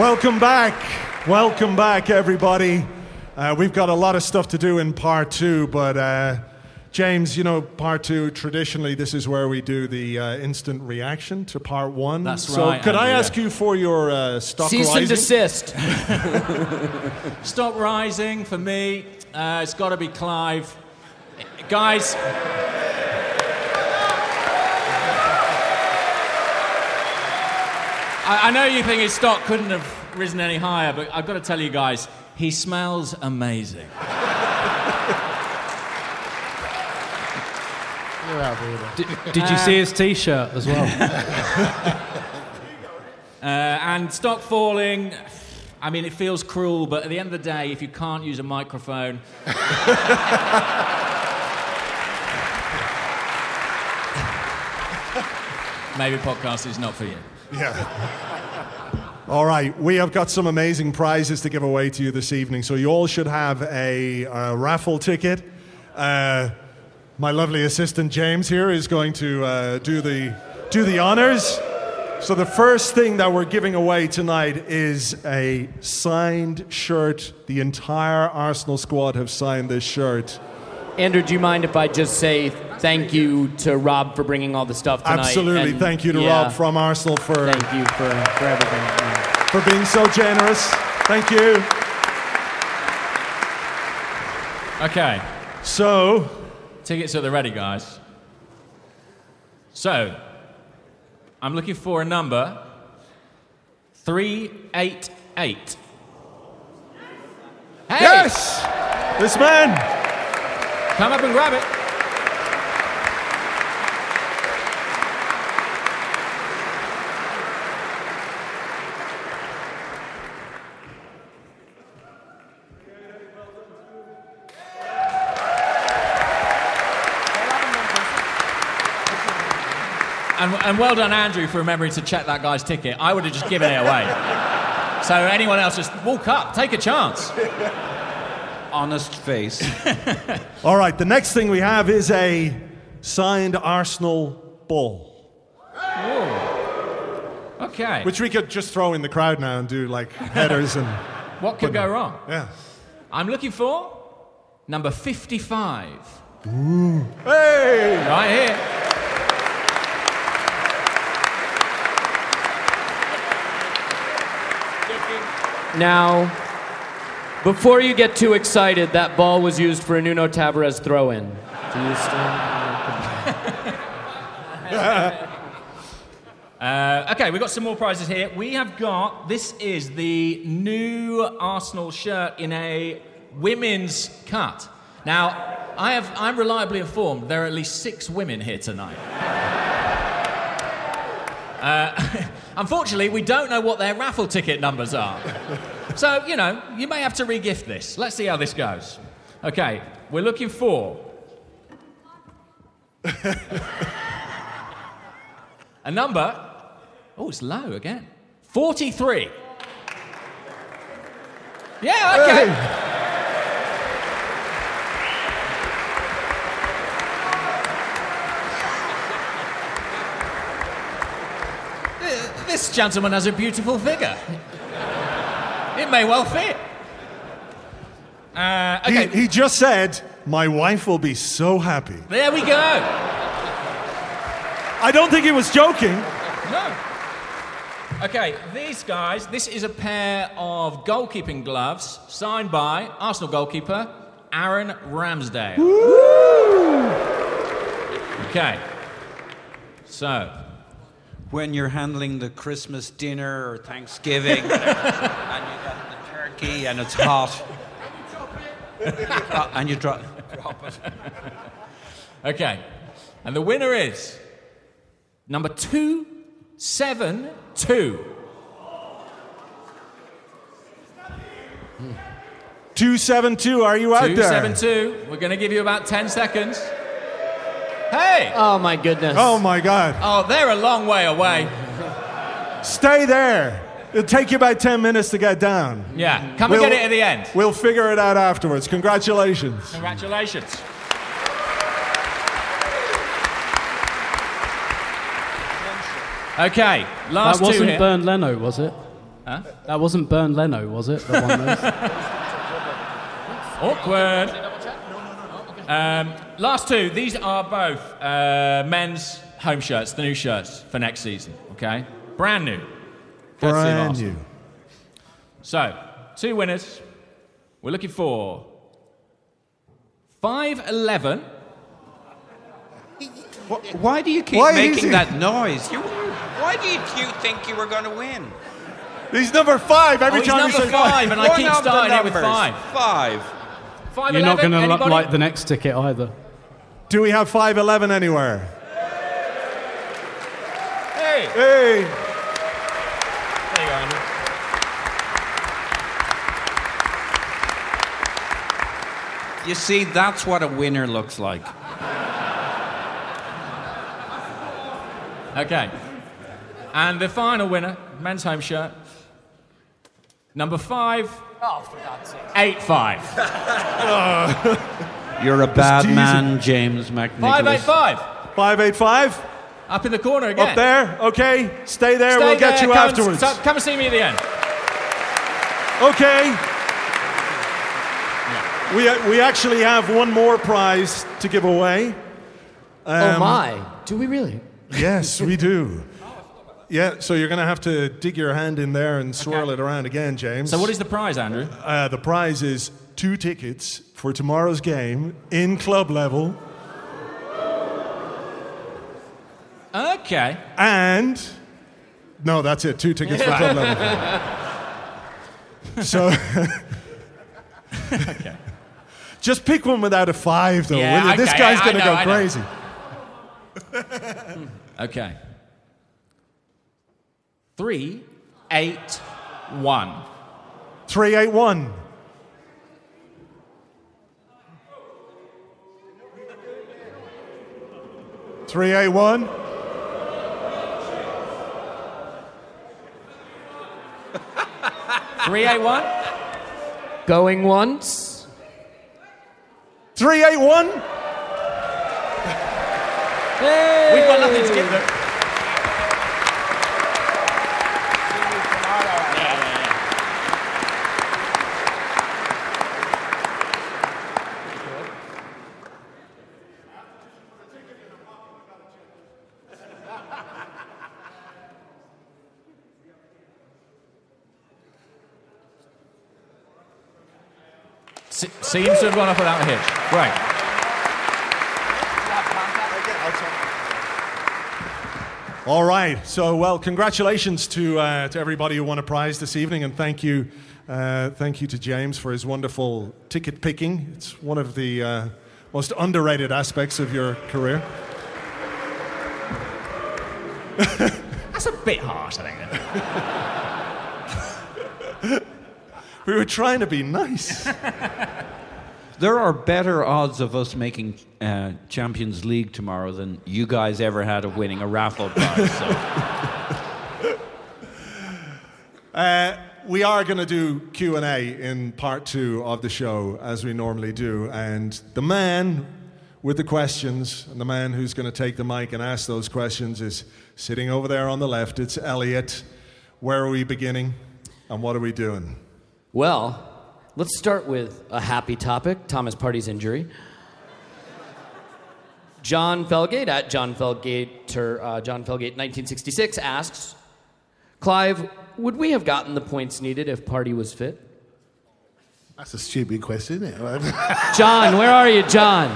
Welcome back. Welcome back, everybody. Uh, we've got a lot of stuff to do in part two, but uh, James, you know, part two, traditionally, this is where we do the uh, instant reaction to part one. That's so right, could I ask you for your uh, stock Cease and desist. [LAUGHS] Stock rising for me. Uh, it's got to be Clive. Guys. I, I know you think his stock couldn't have risen any higher, but I've got to tell you guys, he smells amazing. Did, did you see his T-shirt as well? [LAUGHS] Uh, and stock falling, I mean, it feels cruel, but at the end of the day, if you can't use a microphone. [LAUGHS] maybe podcast is not for you. Yeah. [LAUGHS] All right, we have got some amazing prizes to give away to you this evening. So you all should have a, uh raffle ticket. Uh, my lovely assistant James here is going to uh, do the do the honors. So the first thing that we're giving away tonight is a signed shirt. The entire Arsenal squad have signed this shirt. Andrew, do you mind if I just say thank you to Rob for bringing all the stuff tonight? Absolutely. and- Thank you to yeah, Rob from Arsenal for Thank you for, for everything. for being so generous. Thank you. Okay. So. Tickets are the ready, guys. So, I'm looking for a number 388. Hey! Yes! This man! Come up and grab it. And, and well done, Andrew, for remembering to check that guy's ticket. I would have just given it away. So anyone else, just walk up, take a chance. Honest face. [LAUGHS] All right, the next thing we have is a signed Arsenal ball. Okay. Which we could just throw in the crowd now and do like headers and. [LAUGHS] What could go wrong? Yeah. I'm looking for number 55. Ooh. Hey! Right here. Now, before you get too excited, that ball was used for a Nuno Tavares throw in. Do you Uh, okay, we've got some more prizes here. We have got this is the new Arsenal shirt in a women's cut. Now, I have I'm reliably informed there are at least six women here tonight. Uh, [LAUGHS] unfortunately, we don't know what their raffle ticket numbers are. So, you know, you may have to regift this. Let's see how this goes. Okay, we're looking for [LAUGHS] a number. Oh, it's low again. 43. Yeah, okay. This gentleman has a beautiful figure. It may well fit. Uh, okay, He, he just said, My wife will be so happy. there we go. I don't think he was joking. No. Okay, these guys, this is a pair of goalkeeping gloves signed by Arsenal goalkeeper Aaron Ramsdale. Okay. So, when you're handling the Christmas dinner or Thanksgiving, and you got the turkey and it's hot, Uh, and you drop, drop it. okay. And the winner is number 272. 272, are you out there? 272. We're going to give you about 10 seconds. Hey! Oh my goodness. Oh my God. Oh, they're a long way away. Stay there. It'll take you about 10 minutes to get down. Yeah, come and We'll- get it at the end. We'll figure it out afterwards. Congratulations. Congratulations. Okay, last that wasn't here. Bernd Leno, was it? Huh? That wasn't Bernd Leno, was it? The one [LAUGHS] Awkward. Um, last two. These are both uh, men's home shirts, the new shirts for next season. Okay, brand new. Brand new. So, two winners. We're looking for five eleven. Why do you keep Why making that noise? You, why do you, you think you were going to win? He's number five every Oh, he's time number you say five, and I One keep starting it with five. Five. Five You're not going to like the next ticket either. Do we have 5'11 anywhere? Hey! Hey! There you go, Andrew. You see, that's what a winner looks like. okay. And the final winner, men's home shirt, number five. Oh, for God's sake. Eight five. [LAUGHS] [LAUGHS] You're a bad teasing. man, James McNicholas. Five eight five. 585? Up in the corner again. Up there? Okay. Stay there. Stay we'll get you come afterwards. so- come and see me at the end. Okay. We, we actually have one more prize to give away. oh Um, my! Do we really? Yes, we do. [LAUGHS] Yeah, so you're going to have to dig your hand in there and swirl it around again, James. So what is the prize, Andrew? Uh, the prize is two tickets for tomorrow's game in club level Okay. and. No, that's it. Two tickets for club level. So. [LAUGHS] Okay. Just pick one without a five, though. Yeah, you? This guy's going to go crazy. [LAUGHS] Okay. Three, eight, one. 381. Three eight one. Three, eight, one. Going once. Three eight one. We've got nothing to give them. Seems to have gone off without a hitch. Right. All right. So, well, congratulations to uh, to everybody who won a prize this evening, and thank you, uh, thank you to James for his wonderful ticket picking. It's one of the uh, most underrated aspects of your career. [LAUGHS] That's a bit harsh, I think. [LAUGHS] We were trying to be nice. [LAUGHS] There are better odds of us making uh, Champions League tomorrow than you guys ever had of winning a raffle prize. So. [LAUGHS] Uh, we are going to do Q and A in part two of the show, as we normally do, and the man with the questions and the man who's going to take the mic and ask those questions is sitting over there on the left. It's Elliot. Where are we beginning, and what are we doing? Well, let's start with a happy topic Thomas Partey's injury. John Felgate at John Felgate, or, uh, John Felgate 1966 asks Clive, would we have gotten the points needed if Party was fit? That's a stupid question, isn't it? [LAUGHS] John, where are you, John?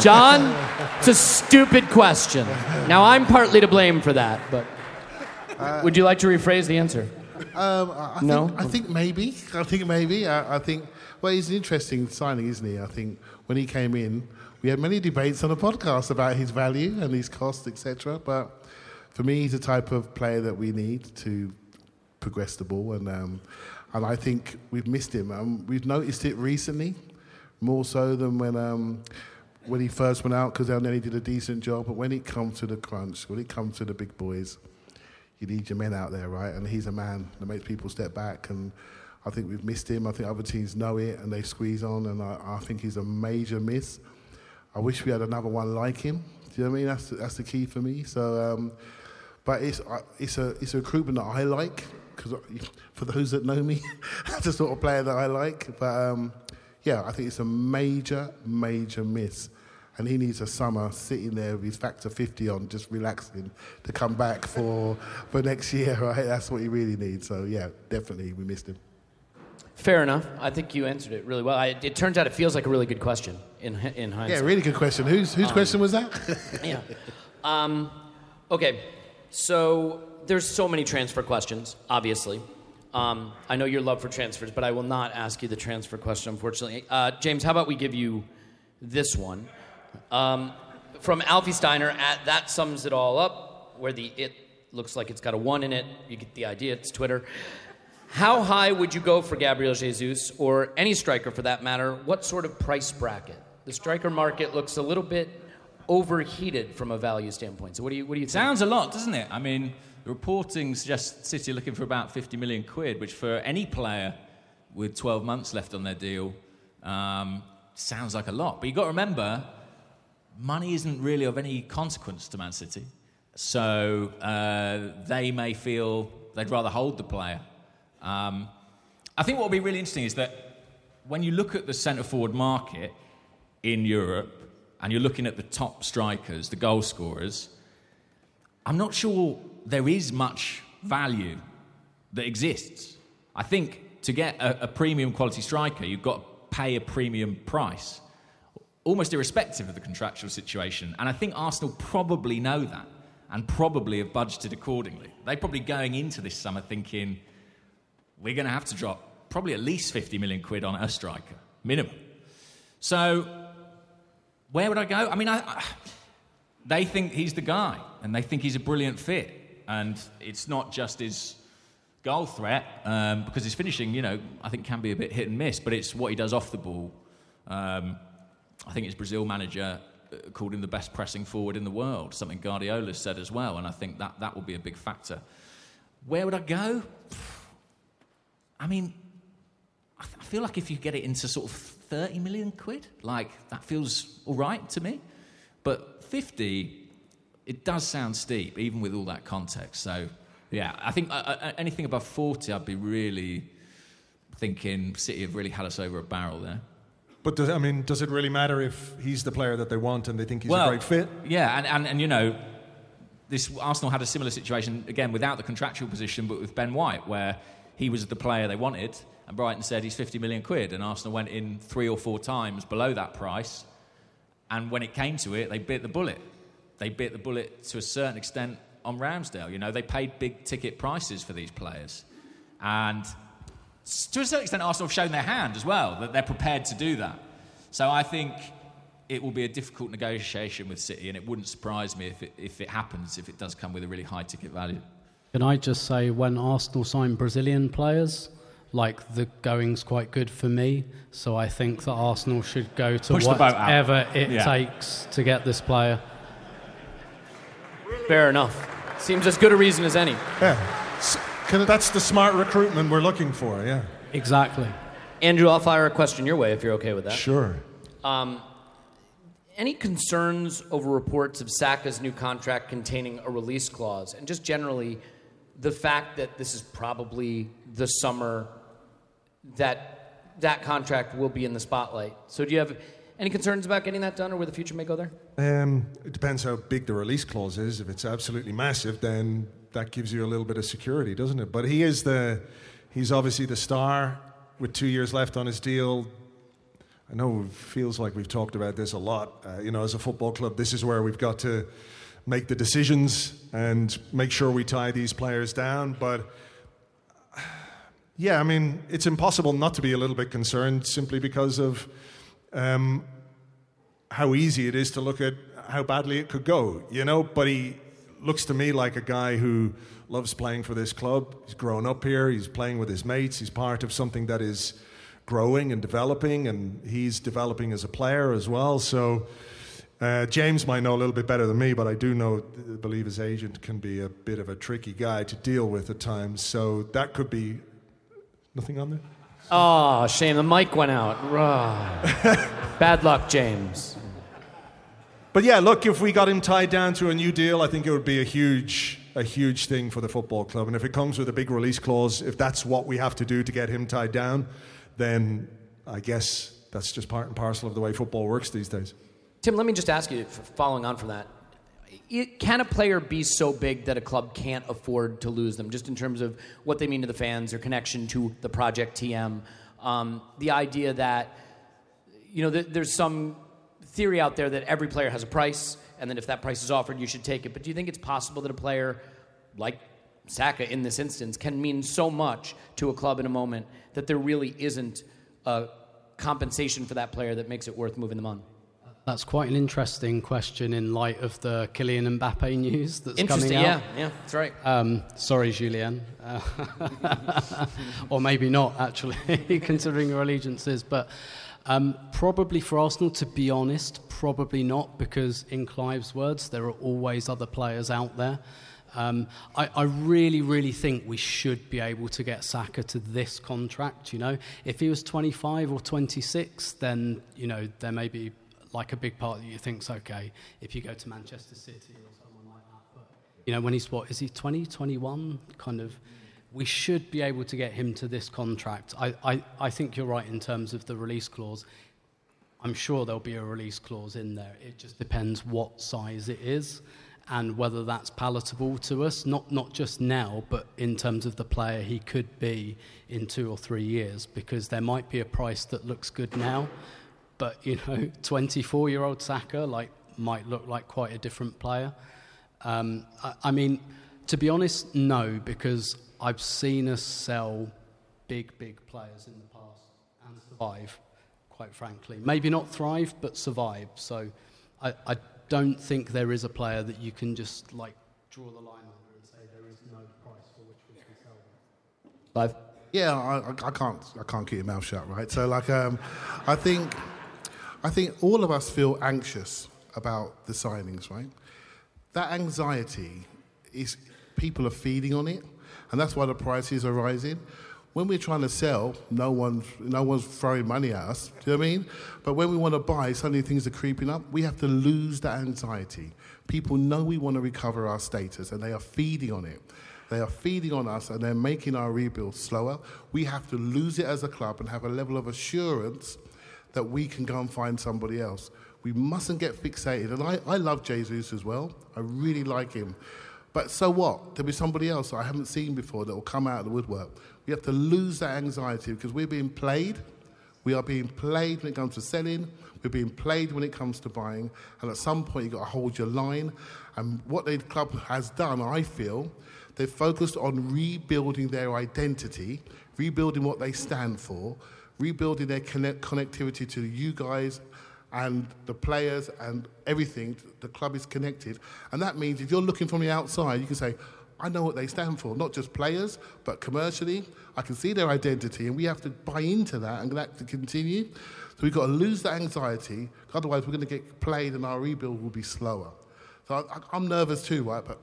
John, it's a stupid question. Now, I'm partly to blame for that, but would you like to rephrase the answer? Um, I, No? Think, I think maybe. [LAUGHS] I think maybe. I, I think. Well, he's an interesting signing, isn't he? I think when he came in, we had many debates on the podcast about his value and his cost, etc. But for me, he's the type of player that we need to progress the ball, and um, and I think we've missed him. Um, we've noticed it recently, more so than when. Um, when he first went out, because then he did a decent job. But when it comes to the crunch, when it comes to the big boys, you need your men out there, right? And he's a man that makes people step back. And I think we've missed him. I think other teams know it and they squeeze on. And I, I think he's a major miss. I wish we had another one like him. Do you know what I mean? That's that's the key for me. So, um, but it's it's a it's a recruitment that I like because for those that know me, [LAUGHS] that's the sort of player that I like. But um, yeah, I think it's a major major miss. And he needs a summer sitting there with his factor 50 on, just relaxing to come back for, for next year, [LAUGHS] right? That's what he really needs. So, yeah, definitely, we missed him. Fair enough. I think you answered it really well. I, it turns out it feels like a really good question in, in hindsight. Yeah, really good question. Whose, whose Um, question was that? [LAUGHS] yeah. Um, okay, so there's so many transfer questions, obviously. Um, I know your love for transfers, but I will not ask you the transfer question, unfortunately. Uh, James, how about we give you this one? Um, from Alfie Steiner at That Sums It All Up, where the it looks like it's got a one in it. You get the idea, it's Twitter. How high would you go for Gabriel Jesus or any striker for that matter? What sort of price bracket? The striker market looks a little bit overheated from a value standpoint. So what do you what do you think? Sounds a lot, doesn't it? I mean, the reporting suggests City are looking for about 50 million quid, which for any player with 12 months left on their deal um, sounds like a lot. But you've got to remember, money isn't really of any consequence to Man City. So uh, they may feel they'd rather hold the player. Um, I think what will be really interesting is that when you look at the centre forward market in Europe and you're looking at the top strikers, the goal scorers, I'm not sure there is much value that exists. I think to get a, a premium quality striker, you've got to pay a premium price, almost irrespective of the contractual situation. And I think Arsenal probably know that and probably have budgeted accordingly. They're probably going into this summer thinking, we're going to have to drop probably at least 50 million quid on a striker, minimum. So, where would I go? I mean, I, I, [SIGHS] they think he's the guy, and they think he's a brilliant fit. And it's not just his goal threat, um, because his finishing, you know, I think can be a bit hit and miss, but it's what he does off the ball. Um, I think his Brazil manager uh, called him the best pressing forward in the world, something Guardiola said as well, and I think that, that will be a big factor. Where would I go? [SIGHS] I mean, I, th- I feel like if you get it into sort of 30 million quid, like that feels all right to me. But 50, it does sound steep, even with all that context. So, yeah, I think uh, uh, anything above 40, I'd be really thinking City have really had us over a barrel there. But does, I mean, does it really matter if he's the player that they want and they think he's well, a great fit? Yeah, and, and, and you know, this Arsenal had a similar situation again without the contractual position, but with Ben White, where he was the player they wanted, and Brighton said he's 50 million quid, and Arsenal went in three or four times below that price, and when it came to it, they bit the bullet. They bit the bullet to a certain extent on Ramsdale. You know, they paid big ticket prices for these players, and to a certain extent, Arsenal have shown their hand as well that they're prepared to do that. So I think it will be a difficult negotiation with City, and it wouldn't surprise me if it, if it happens, if it does come with a really high ticket value. Can I just say, when Arsenal sign Brazilian players, like the going's quite good for me, so I think that Arsenal should go to Push the boat out. whatever it Yeah. takes to get this player. Fair enough. Seems as good a reason as any. Yeah. S- That's the smart recruitment we're looking for, yeah. Exactly. Andrew, I'll fire a question your way if you're okay with that. Sure. Um, any concerns over reports of Saka's new contract containing a release clause, and just generally the fact that this is probably the summer that that contract will be in the spotlight? So, do you have any concerns about getting that done, or where the future may go there? Um, it depends how big the release clause is. If it's absolutely massive, then that gives you a little bit of security, doesn't it? But he is the, he's obviously the star with two years left on his deal. I know it feels like we've talked about this a lot. Uh, you know, as a football club, this is where we've got to make the decisions and make sure we tie these players down. But yeah, I mean, it's impossible not to be a little bit concerned simply because of um, how easy it is to look at how badly it could go, you know. But he looks to me like a guy who loves playing for this club. He's grown up here, he's playing with his mates, he's part of something that is growing and developing, and he's developing as a player as well. So. Uh, James might know a little bit better than me, but I do know, believe his agent can be a bit of a tricky guy to deal with at times. So that could be nothing on there. Oh, shame. The mic went out. [LAUGHS] Bad luck, James. But yeah, look, if we got him tied down to a new deal, I think it would be a huge, a huge thing for the football club. And if it comes with a big release clause, if that's what we have to do to get him tied down, then I guess that's just part and parcel of the way football works these days. Tim, let me just ask you, following on from that, can a player be so big that a club can't afford to lose them, just in terms of what they mean to the fans, their connection to the Project TM? Um, the idea that, you know, th- there's some theory out there that every player has a price, and that if that price is offered, you should take it. But do you think it's possible that a player like Saka in this instance can mean so much to a club in a moment that there really isn't a compensation for that player that makes it worth moving them on? That's quite an interesting question in light of the Kylian Mbappe news that's coming out. yeah, yeah, that's right. Um, sorry, Julien. Uh, [LAUGHS] or maybe not, actually, [LAUGHS] considering your allegiances. But um, probably for Arsenal, to be honest, probably not, because in Clive's words, there are always other players out there. Um, I, I really, really think we should be able to get Saka to this contract. You know, if he was 25 or 26, then you know there may be like a big part that you think's okay. If you go to Manchester City or someone like that, but you know, when he's what is he 20, 21? Kind of, we should be able to get him to this contract. I, I, I think you're right in terms of the release clause. I'm sure there'll be a release clause in there. It just depends what size it is and whether that's palatable to us, not, not just now, but in terms of the player he could be in two or three years, because there might be a price that looks good now, but, you know, [LAUGHS] 24 year old Saka like, might look like quite a different player. Um, I, I mean, to be honest, no, because I've seen us sell big, big players in the past and survive, quite frankly. Maybe not thrive, but survive. So I, I don't think there is a player that you can just like draw the line under and say there is no price for which we can sell them. Live. Yeah, I, I- I can't. I can't keep your mouth shut, right? So, like, um, I think, I think all of us feel anxious about the signings, right? That anxiety is people are feeding on it, and that's why the prices are rising. When we're trying to sell, no one's no one's throwing money at us. Do you know what I mean? But when we want to buy, suddenly things are creeping up. We have to lose that anxiety. People know we want to recover our status, and they are feeding on it. They are feeding on us and they're making our rebuild slower. We have to lose it as a club and have a level of assurance that we can go and find somebody else. We mustn't get fixated. And I, I love Jesus as well. I really like him. But so what? There'll be somebody else I haven't seen before that will come out of the woodwork. We have to lose that anxiety because we're being played. We are being played when it comes to selling. We're being played when it comes to buying. And at some point, you've got to hold your line. And what the club has done, I feel, they've focused on rebuilding their identity, rebuilding what they stand for, rebuilding their connect- connectivity to you guys and the players and everything. The club is connected. And that means if you're looking from the outside, you can say, I know what they stand for, not just players, but commercially. I can see their identity, and we have to buy into that and that to continue. So we've got to lose that anxiety, otherwise, we're going to get played and our rebuild will be slower. So I, I'm nervous too, right? But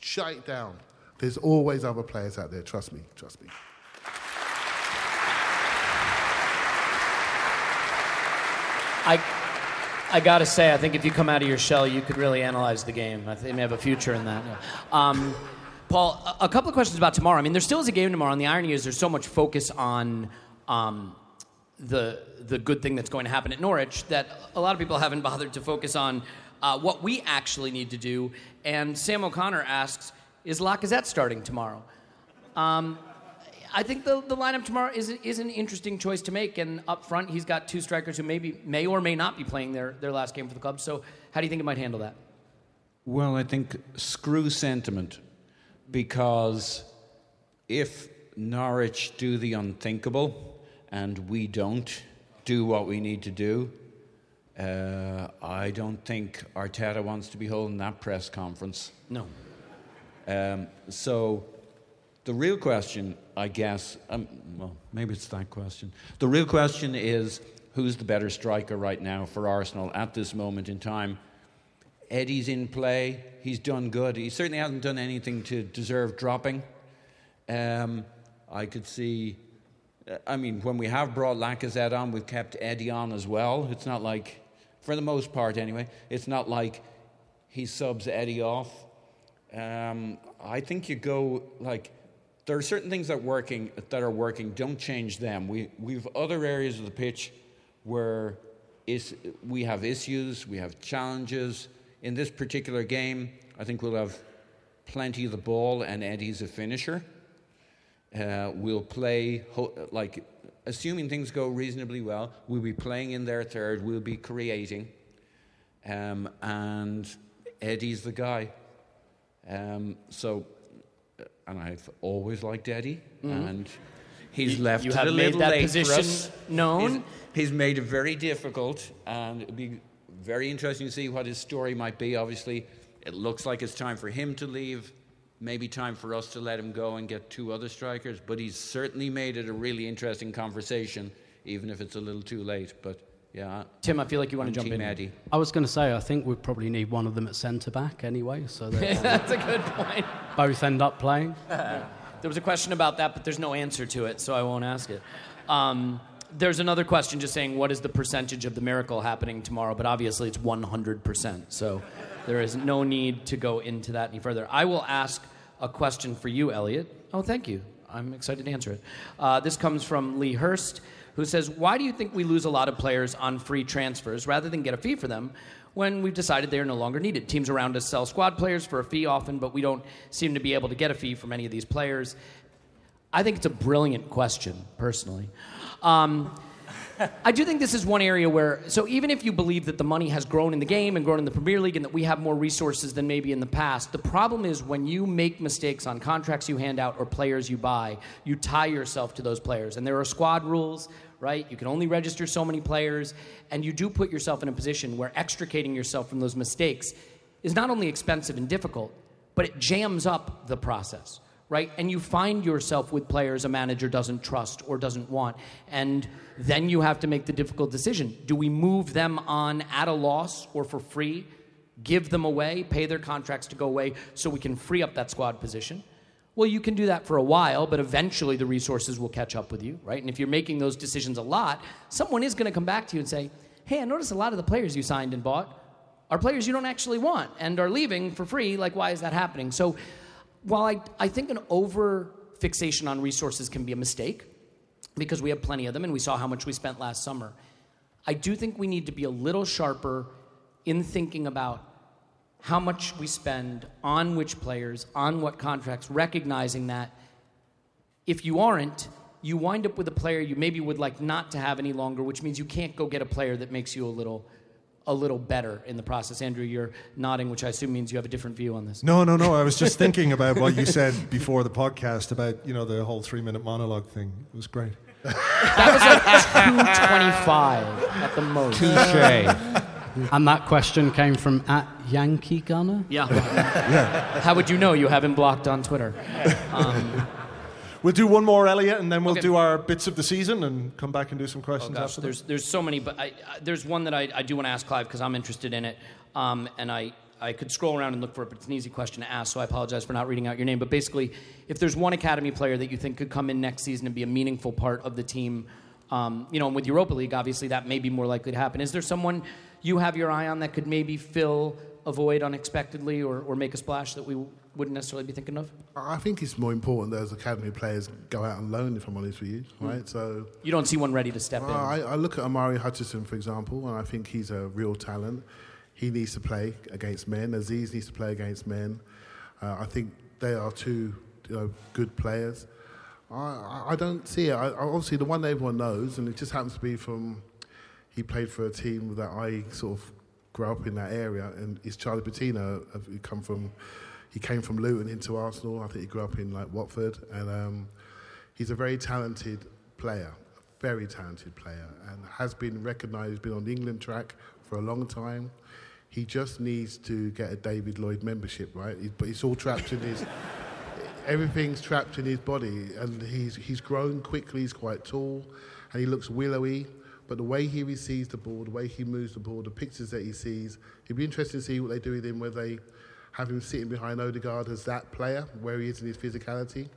shut it down. There's always other players out there. Trust me. Trust me. I, I gotta say, I think if you come out of your shell, you could really analyze the game. I think you may have a future in that. Um, Paul, a, a couple of questions about tomorrow. I mean, there still is a game tomorrow, and the irony is there's so much focus on um, the the good thing that's going to happen at Norwich that a lot of people haven't [LAUGHS] bothered to focus on uh, what we actually need to do. And Sam O'Connor asks, "Is Lacazette starting tomorrow?" Um, I think the, the lineup tomorrow is, is an interesting choice to make. And up front, he's got two strikers who maybe may or may not be playing their, their last game for the club. So, how do you think he might handle that? Well, I think screw sentiment because if Norwich do the unthinkable and we don't do what we need to do, uh, I don't think Arteta wants to be holding that press conference. No. Um, so the real question, I guess, um, well, maybe it's that question. The real question is who's the better striker right now for Arsenal at this moment in time? Eddie's in play. He's done good. He certainly hasn't done anything to deserve dropping. Um, I could see. I mean, when we have brought Lacazette on, we've kept Eddie on as well. It's not like, for the most part anyway, it's not like he subs Eddie off. Um, I think you go like there are certain things that working that are working. Don't change them. We we've other areas of the pitch where is we have issues, we have challenges. In this particular game, I think we'll have plenty of the ball, and Eddie's a finisher. Uh, we'll play like assuming things go reasonably well. We'll be playing in their third. We'll be creating, um, and Eddie's the guy. Um, so, and I've always liked Eddie, Mhm. and he's You- left you have a made little that late position for us. known. He's, he's made it very difficult, and it'd be very interesting to see what his story might be. Obviously, it looks like it's time for him to leave. Maybe time for us to let him go and get two other strikers. But he's certainly made it a really interesting conversation, even if it's a little too late. But yeah, Tim, I feel like you want I'm to jump Team in. Eddie. I was going to say, I think we probably need one of them at centre back anyway, so [LAUGHS] that um, That's a good point. both end up playing. [LAUGHS] There was a question about that, but there's no answer to it, so I won't ask it. Um, there's another question just saying, what is the percentage of the miracle happening tomorrow? But obviously, it's 100%. So there is no need to go into that any further. I will ask a question for you, Elliot. Oh, thank you. I'm excited to answer it. Uh, this comes from Lee Hurst, who says, Why do you think we lose a lot of players on free transfers rather than get a fee for them? When we've decided they are no longer needed. Teams around us sell squad players for a fee often, but we don't seem to be able to get a fee from any of these players. I think it's a brilliant question, personally. Um, [LAUGHS] I do think this is one area where, so even if you believe that the money has grown in the game and grown in the Premier League and that we have more resources than maybe in the past, the problem is when you make mistakes on contracts you hand out or players you buy, you tie yourself to those players. And there are squad rules, right? You can only register so many players, and you do put yourself in a position where extricating yourself from those mistakes is not only expensive and difficult, but it jams up the process right? And you find yourself with players a manager doesn't trust or doesn't want. And then you have to make the difficult decision. Do we move them on at a loss or for free? Give them away, pay their contracts to go away so we can free up that squad position? Well, you can do that for a while, but eventually the resources will catch up with you, right? And if you're making those decisions a lot, someone is going to come back to you and say, hey, I noticed a lot of the players you signed and bought are players you don't actually want and are leaving for free. Like, why is that happening? So, while I, I think an over fixation on resources can be a mistake because we have plenty of them and we saw how much we spent last summer, I do think we need to be a little sharper in thinking about how much we spend on which players, on what contracts, recognizing that if you aren't, you wind up with a player you maybe would like not to have any longer, which means you can't go get a player that makes you a little a little better in the process. Andrew, you're nodding, which I assume means you have a different view on this. No, no, no. I was just [LAUGHS] thinking about what you said before the podcast about you know the whole three minute monologue thing. It was great. That was like 225 at the most. Touche. And that question came from at Yankee Gunner. Yeah. [LAUGHS] yeah. How would you know you haven't blocked on Twitter? [LAUGHS] Um, We'll do one more, Elliot, and then we'll Okay. do our bits of the season and come back and do some Oh questions gosh, after there's there's so many, but I, I, there's one that I, I do want to ask Clive because I'm interested in it, um, and I I could scroll around and look for it, but it's an easy question to ask, so I apologize for not reading out your name. But basically, if there's one academy player that you think could come in next season and be a meaningful part of the team, um, you know, and with Europa League, obviously that may be more likely to happen. Is there someone you have your eye on that could maybe fill a void unexpectedly or, or make a splash that we wouldn't necessarily be thinking of? I think it's more important those academy players go out on loan, if I'm honest with you, right? So You don't see one ready to step in. I, I look at Omari Hutchinson, for example, and I think he's a real talent. He needs to play against men. Azeez needs to play against men. Uh, I think they are two you know, good players. I, I, don't see it. I, obviously, the one that everyone knows, and it just happens to be from he played for a team that I sort of grew up in that area, and is Charlie Patino. uh, He come from, he came from Luton into Arsenal. I think he grew up in like Watford, and um, he's a very talented player, A very talented player, and has been recognised. He's been on the England track for a long time. He just needs to get a David Lloyd membership, right? He- But it's all trapped in his. [LAUGHS] Everything's trapped in his body, and he's he's grown quickly. He's quite tall, and he looks willowy. But the way he receives the ball, the way he moves the ball, the pictures that he sees, it'd be interesting to see what they do with him, whether they have him sitting behind Odegaard as that player, where he is in his physicality.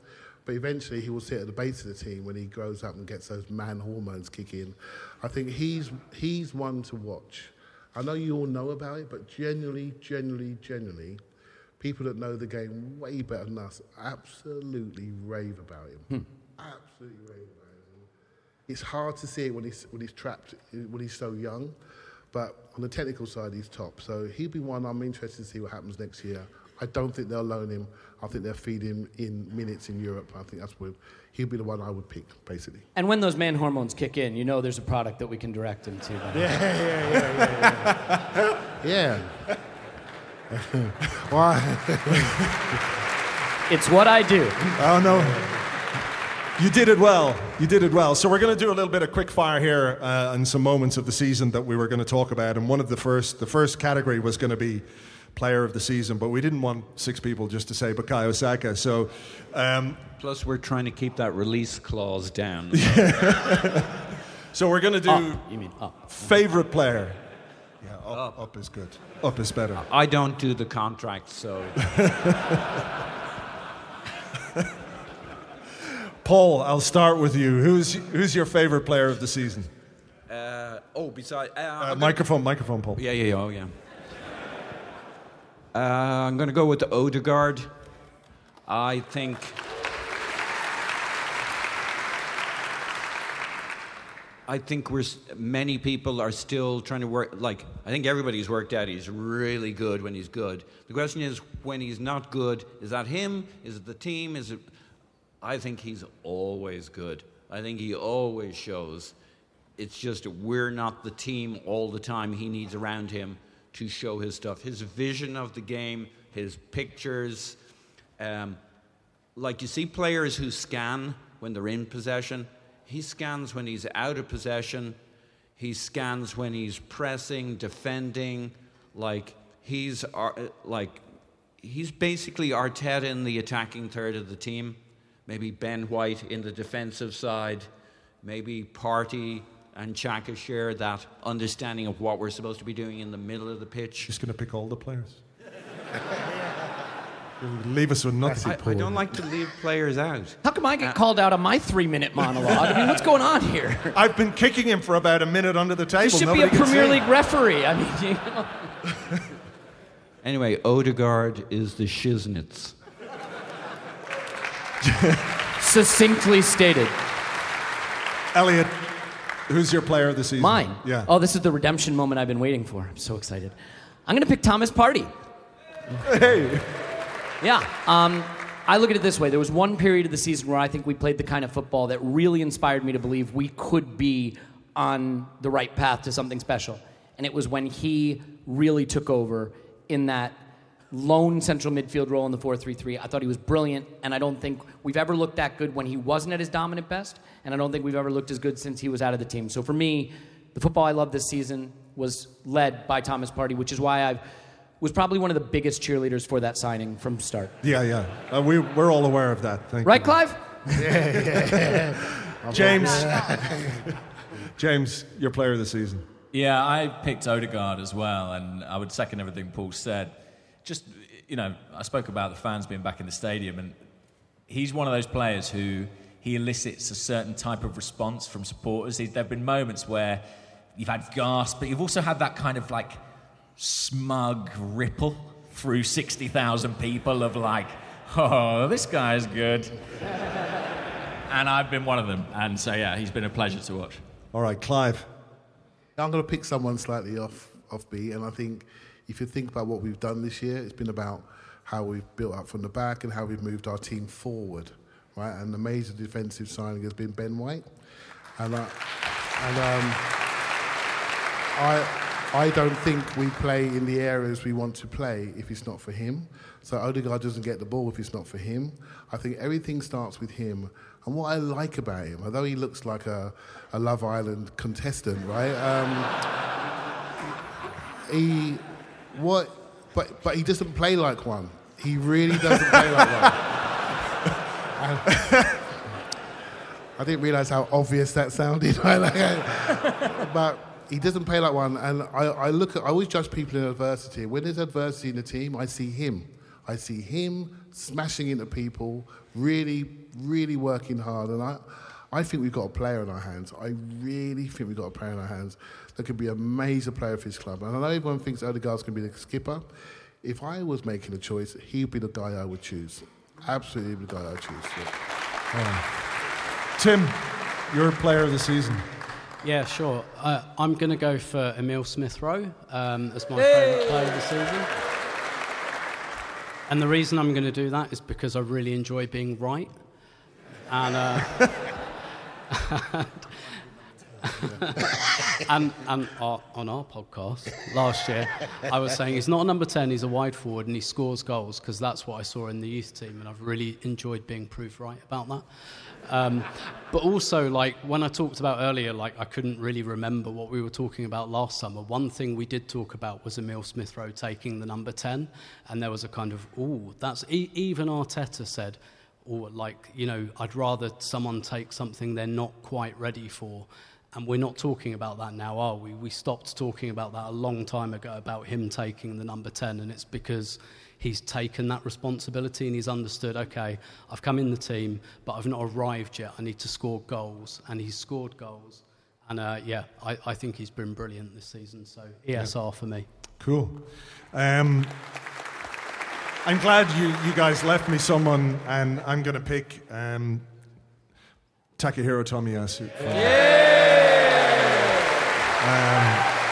But eventually he will sit at the base of the team when he grows up and gets those man hormones kick in. I think he's, he's one to watch. I know you all know about it, but generally, generally, generally, people that know the game way better than us absolutely rave about him. Hmm. Absolutely rave about him. It's hard to see it when he's, when he's trapped, when he's so young. But on the technical side, he's top. So he'll be one I'm interested to see what happens next year. I don't think they'll loan him. I think they'll feed him in minutes in Europe. I think that's where he'll be the one I would pick, basically. And when those man hormones kick in, you know there's a product that we can direct him to. then. yeah, yeah, yeah. Yeah. [LAUGHS] [LAUGHS] Why? It's what I do. Oh no. You did it well. You did it well. So we're going to do a little bit of quick fire here uh, and some moments of the season that we were going to talk about. And one of the first, the first category was going to be player of the season, but we didn't want six people just to say Bukayo Saka. So, um, Plus, we're trying to keep that release clause down. [LAUGHS] so we're going to do Up, you mean up. favorite player. Yeah, up, up is good. Up is better. I don't do the contract, so. [LAUGHS] Paul, I'll start with you. Who's who's your favorite player of the season? Uh, oh, besides. Uh, Uh, gonna- microphone, microphone, Paul. Yeah, yeah, yeah, oh, yeah. Uh, I'm going to go with the Odegaard. I think. I think we're many people are still trying to work. Like I think everybody's worked out he's really good when he's good. The question is when he's not good. Is that him? Is it the team? Is it? I think he's always good. I think he always shows. It's just we're not the team all the time he needs around him to show his stuff. His vision of the game, his pictures. Um, like you see players who scan when they're in possession. He scans when he's out of possession. He scans when he's pressing, defending. Like he's ar- like he's basically Arteta in the attacking third of the team. Maybe Ben White in the defensive side. Maybe Partey and Xhaka share that understanding of what we're supposed to be doing in the middle of the pitch. Just going to pick all the players. [LAUGHS] Leave us with nothing. I, I don't like to leave players out. How come I get uh, called out on my three minute monologue? I mean, what's going on here? [LAUGHS] I've been kicking him for about a minute under the table. You should Nobody be a Premier. League referee. I mean, [LAUGHS] you know. Anyway, Odegaard is the shiznits. [LAUGHS] succinctly stated. Elliot, who's your player of the season? Mine. Yeah. Oh, this is the redemption moment I've been waiting for. I'm so excited. I'm going to pick Thomas Partey. Hey. Yeah. Um, I look at it this way. There was one period of the season where I think we played the kind of football that really inspired me to believe we could be on the right path to something special. And it was when he really took over in that lone central midfield role in the 4-3-3. I thought he was brilliant, and I don't think we've ever looked that good when he wasn't at his dominant best, and I don't think we've ever looked as good since he was out of the team. So for me, the football I love this season was led by Thomas Partey, which is why I was probably one of the biggest cheerleaders for that signing from start. Yeah, yeah. Uh, we, we're all aware of that. Thank Right, you. Clive? [LAUGHS] James. [LAUGHS] James, your player of the season. Yeah, I picked Odegaard as well, and I would second everything Paul said. Just, you know, I spoke about the fans being back in the stadium, and he's one of those players who he elicits a certain type of response from supporters. There have been moments where you've had gasps, but you've also had that kind of like smug ripple through 60,000 people of like, oh, this guy's good. [LAUGHS] and I've been one of them. And so, yeah, he's been a pleasure to watch. All right, Clive. I'm going to pick someone slightly off off beat, and I think if you think about what we've done this year, it's been about how we've built up from the back and how we've moved our team forward, right? And the major defensive signing has been Ben White, and I, and um, I. I don't think we play in the areas we want to play if it's not for him. So Odegaard doesn't get the ball if it's not for him. I think everything starts with him. And what I like about him, although he looks like a, a Love Island contestant, right? Um, he what? But but he doesn't play like one. He really doesn't play like one. And- [LAUGHS] i didn't realize how obvious that sounded. [LAUGHS] But he doesn't play like one. And I, I look at i always judge people in adversity. When there's adversity in the team i see him. I see him smashing into people really really working hard. And i I think we've got a player in our hands. I really think we've got a player in our hands that could be a major player for his club. And I know everyone thinks Odegaard's going to be the skipper. If I was making a choice, he'd be the guy I would choose. Absolutely the guy I would choose. yeah. Tim, your player of the season. Yeah, sure. Uh, I'm going to go for Emil Smith Rowe um, as my favourite player of the season. And the reason I'm going to do that is because I really enjoy being right. And, uh, [LAUGHS] [LAUGHS] [LAUGHS] and and our, on our podcast last year, I was saying he's not a number 10, he's a wide forward and he scores goals because that's what I saw in the youth team and I've really enjoyed being proved right about that. Um, but also, like when I talked about earlier, like I couldn't really remember what we were talking about last summer. One thing we did talk about was Emil Smith Rowe taking the number 10, and there was a kind of, oh, that's e- even Arteta said, or like, you know, I'd rather someone take something they're not quite ready for. And we're not talking about that now, are we? We stopped talking about that a long time ago about him taking the number 10, and it's because he's taken that responsibility and he's understood, okay, I've come in the team, but I've not arrived yet. I need to score goals. And he's scored goals. And uh, yeah, I, I, think he's been brilliant this season. So ESR yeah. for me. Cool. Um, I'm glad you, you guys left me someone, and I'm going to pick um, Takehiro Tomiyasu. Yeah! Um,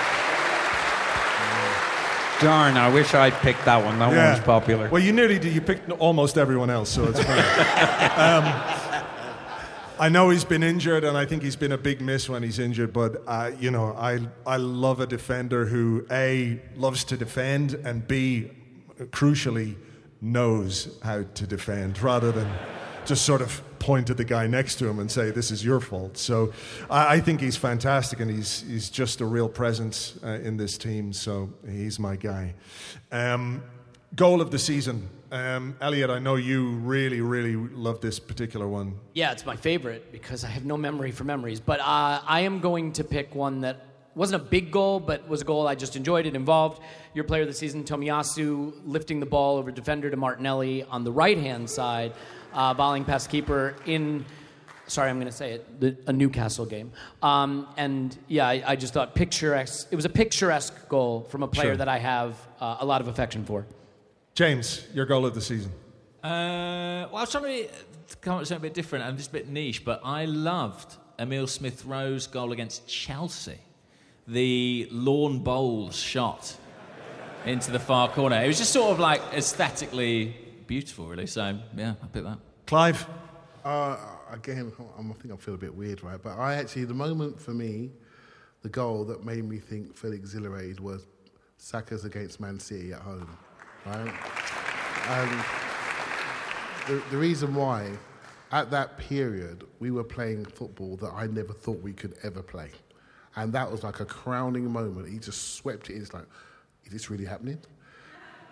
Darn, I wish I'd picked that one. That yeah. one's popular. Well, you nearly did. You picked almost everyone else, so it's fine. [LAUGHS] um, I know he's been injured, and I think he's been a big miss when he's injured. But uh, you know, I I love a defender who a loves to defend and b crucially knows how to defend rather than just sort of point at the guy next to him and say, "This is your fault." So, I, I think he's fantastic, and he's he's just a real presence uh, in this team. So he's my guy. Um, goal of the season, um, Elliot. I know you really, really love this particular one. Yeah, it's my favorite because I have no memory for memories. But uh, I am going to pick one that wasn't a big goal, but was a goal I just enjoyed. It involved your player of the season, Tomiyasu, lifting the ball over defender to Martinelli on the right hand side uh, volleying past keeper in sorry, I'm going to say it, the, a Newcastle game. Um, and yeah, I, I, just thought picturesque. It was a picturesque goal from a player sure. that I have uh, a lot of affection for. James, your goal of the season. Uh, well, I was trying to come up with something a bit different and just a bit niche, but I loved Emil Smith Rowe's goal against Chelsea. The lawn bowls shot into the far corner. It was just sort of like aesthetically beautiful, really. So yeah, I pick that. Clive. Uh, again, I think I feel a bit weird, right? But I actually, the moment for me, the goal that made me think feel exhilarated was Saka's against Man City at home, right? And the, the reason why, at that period, we were playing football that I never thought we could ever play. And that was like a crowning moment. He just swept it in. It's like, is this really happening?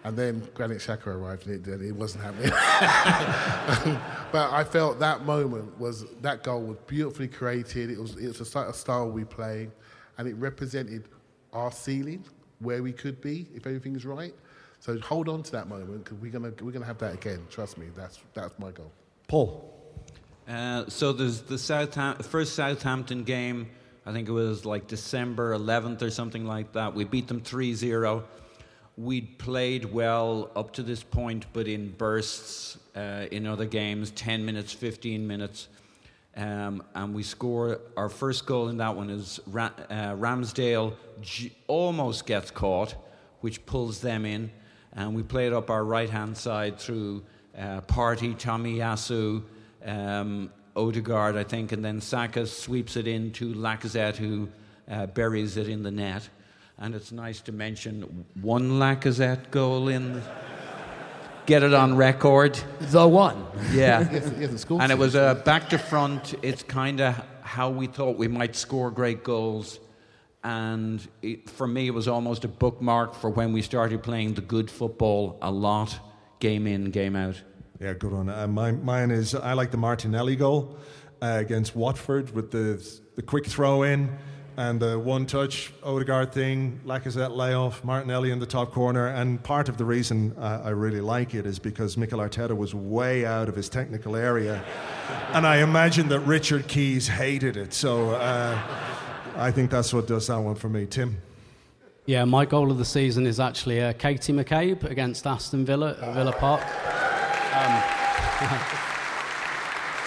And then Granit Xhaka arrived and it, it wasn't happening. [LAUGHS] but I felt that moment was, that goal was beautifully created. It was, it was a style we play and it represented our ceiling, where we could be if everything's right. So hold on to that moment because we're going we're gonna have that again. Trust me, that's, that's my goal. Paul. Uh, so there's the Southam- first Southampton game, I think it was like December 11th or something like that. We beat them 3 0 we'd played well up to this point, but in bursts uh, in other games 10 minutes, 15 minutes. Um, and we score our first goal in that one is Ra- uh, Ramsdale j- almost gets caught, which pulls them in. And we played up our right hand side through uh, Tommy Tomiyasu, um, Odegaard, I think, and then Saka sweeps it into Lacazette, who uh, buries it in the net and it's nice to mention one Lacazette goal in. The, get it on record. The one. Yeah. [LAUGHS] and it was a uh, back to front. It's kind of how we thought we might score great goals. And it, for me, it was almost a bookmark for when we started playing the good football a lot, game in, game out. Yeah, good one. Uh, mine, mine is I like the Martinelli goal uh, against Watford with the the quick throw in and the one touch Odegaard thing, Lacazette layoff, Martinelli in the top corner. And part of the reason uh, I really like it is because Mikel Arteta was way out of his technical area. [LAUGHS] and I imagine that Richard Keys hated it. So uh, I think that's what does that one for me. Tim? Yeah, my goal of the season is actually uh, Katie McCabe against Aston Villa at Villa Park. Um, [LAUGHS]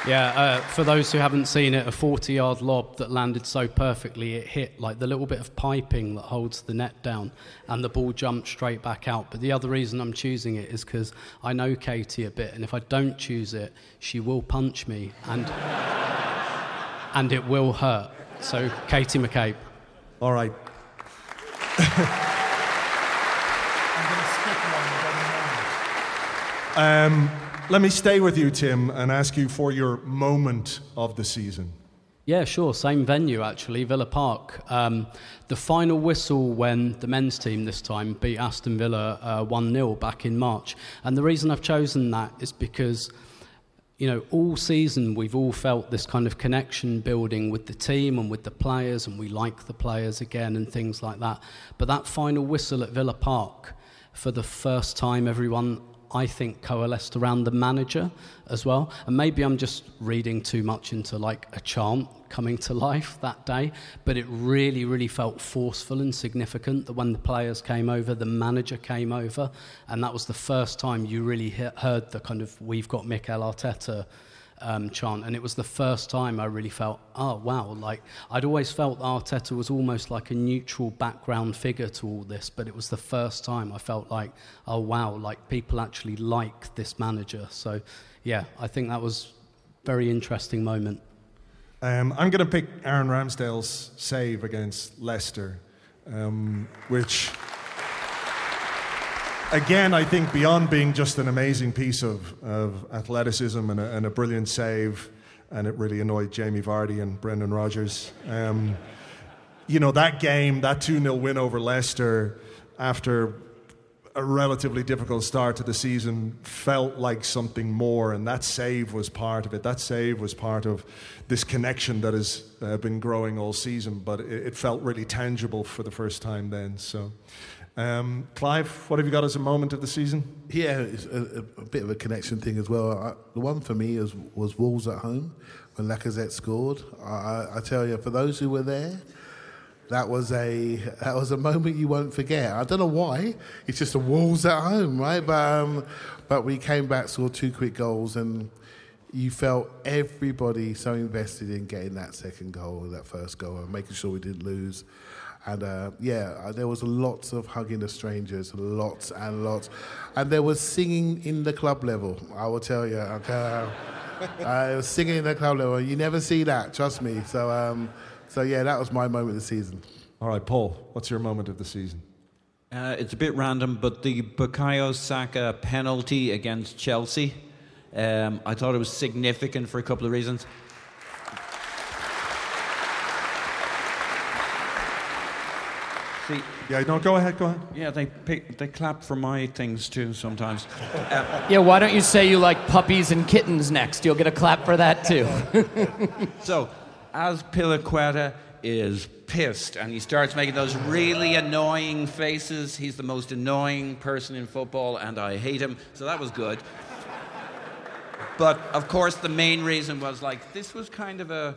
Yeah, uh, for those who haven't seen it, a 40 yard lob that landed so perfectly it hit like the little bit of piping that holds the net down, and the ball jumped straight back out. But the other reason I'm choosing it is because I know Katie a bit, and if I don't choose it, she will punch me, and, [LAUGHS] and it will hurt. So Katie McCabe. All right. [LAUGHS] Um, let me stay with you, Tim, and ask you for your moment of the season. Yeah, sure. Same venue, actually, Villa Park. Um, the final whistle when the men's team this time beat Aston Villa uh, 1 0 back in March. And the reason I've chosen that is because, you know, all season we've all felt this kind of connection building with the team and with the players, and we like the players again and things like that. But that final whistle at Villa Park, for the first time, everyone I think coalesced around the manager as well. And maybe I'm just reading too much into like a chant coming to life that day, but it really, really felt forceful and significant that when the players came over, the manager came over, and that was the first time you really he- heard the kind of "We've got Mikel Arteta." Um, chant, and it was the first time I really felt, oh wow, like I'd always felt Arteta was almost like a neutral background figure to all this, but it was the first time I felt like, oh wow, like people actually like this manager. So, yeah, I think that was very interesting moment. Um, I'm going to pick Aaron Ramsdale's save against Leicester, um, which, again, I think beyond being just an amazing piece of, of athleticism and a, and a brilliant save, and it really annoyed Jamie Vardy and Brendan Rodgers. Um, you know, that game, that 2 0 win over Leicester after a relatively difficult start to the season felt like something more, and that save was part of it. That save was part of this connection that has uh, been growing all season, but it, it, felt really tangible for the first time then. So, um, Clive, what have you got as a moment of the season? Yeah, it's a, a bit of a connection thing as well. I, the one for me is, was Wolves at home when Lacazette scored. I, I tell you, for those who were there, that was a that was a moment you won't forget. I don't know why. It's just the Wolves at home, right? But um, but we came back, scored two quick goals, and you felt everybody so invested in getting that second goal, that first goal, and making sure we didn't lose. And uh, yeah, there was lots of hugging the strangers, lots and lots, and there was singing in the club level. I will tell you, okay, [LAUGHS] I was singing in the club level. You never see that, trust me. So. Um, so yeah, that was my moment of the season. All right, Paul, what's your moment of the season? Uh, it's a bit random, but the Bukayo Saka penalty against Chelsea, um, I thought it was significant for a couple of reasons. See, yeah, no, go ahead, go ahead. Yeah, they pick, they clap for my things too sometimes. Uh, [LAUGHS] yeah, why don't you say you like puppies and kittens next? You'll get a clap for that too. [LAUGHS] so, as Azpilicueta is pissed and he starts making those really annoying faces. He's the most annoying person in football and I hate him. So that was good. But of course, the main reason was like this was kind of a,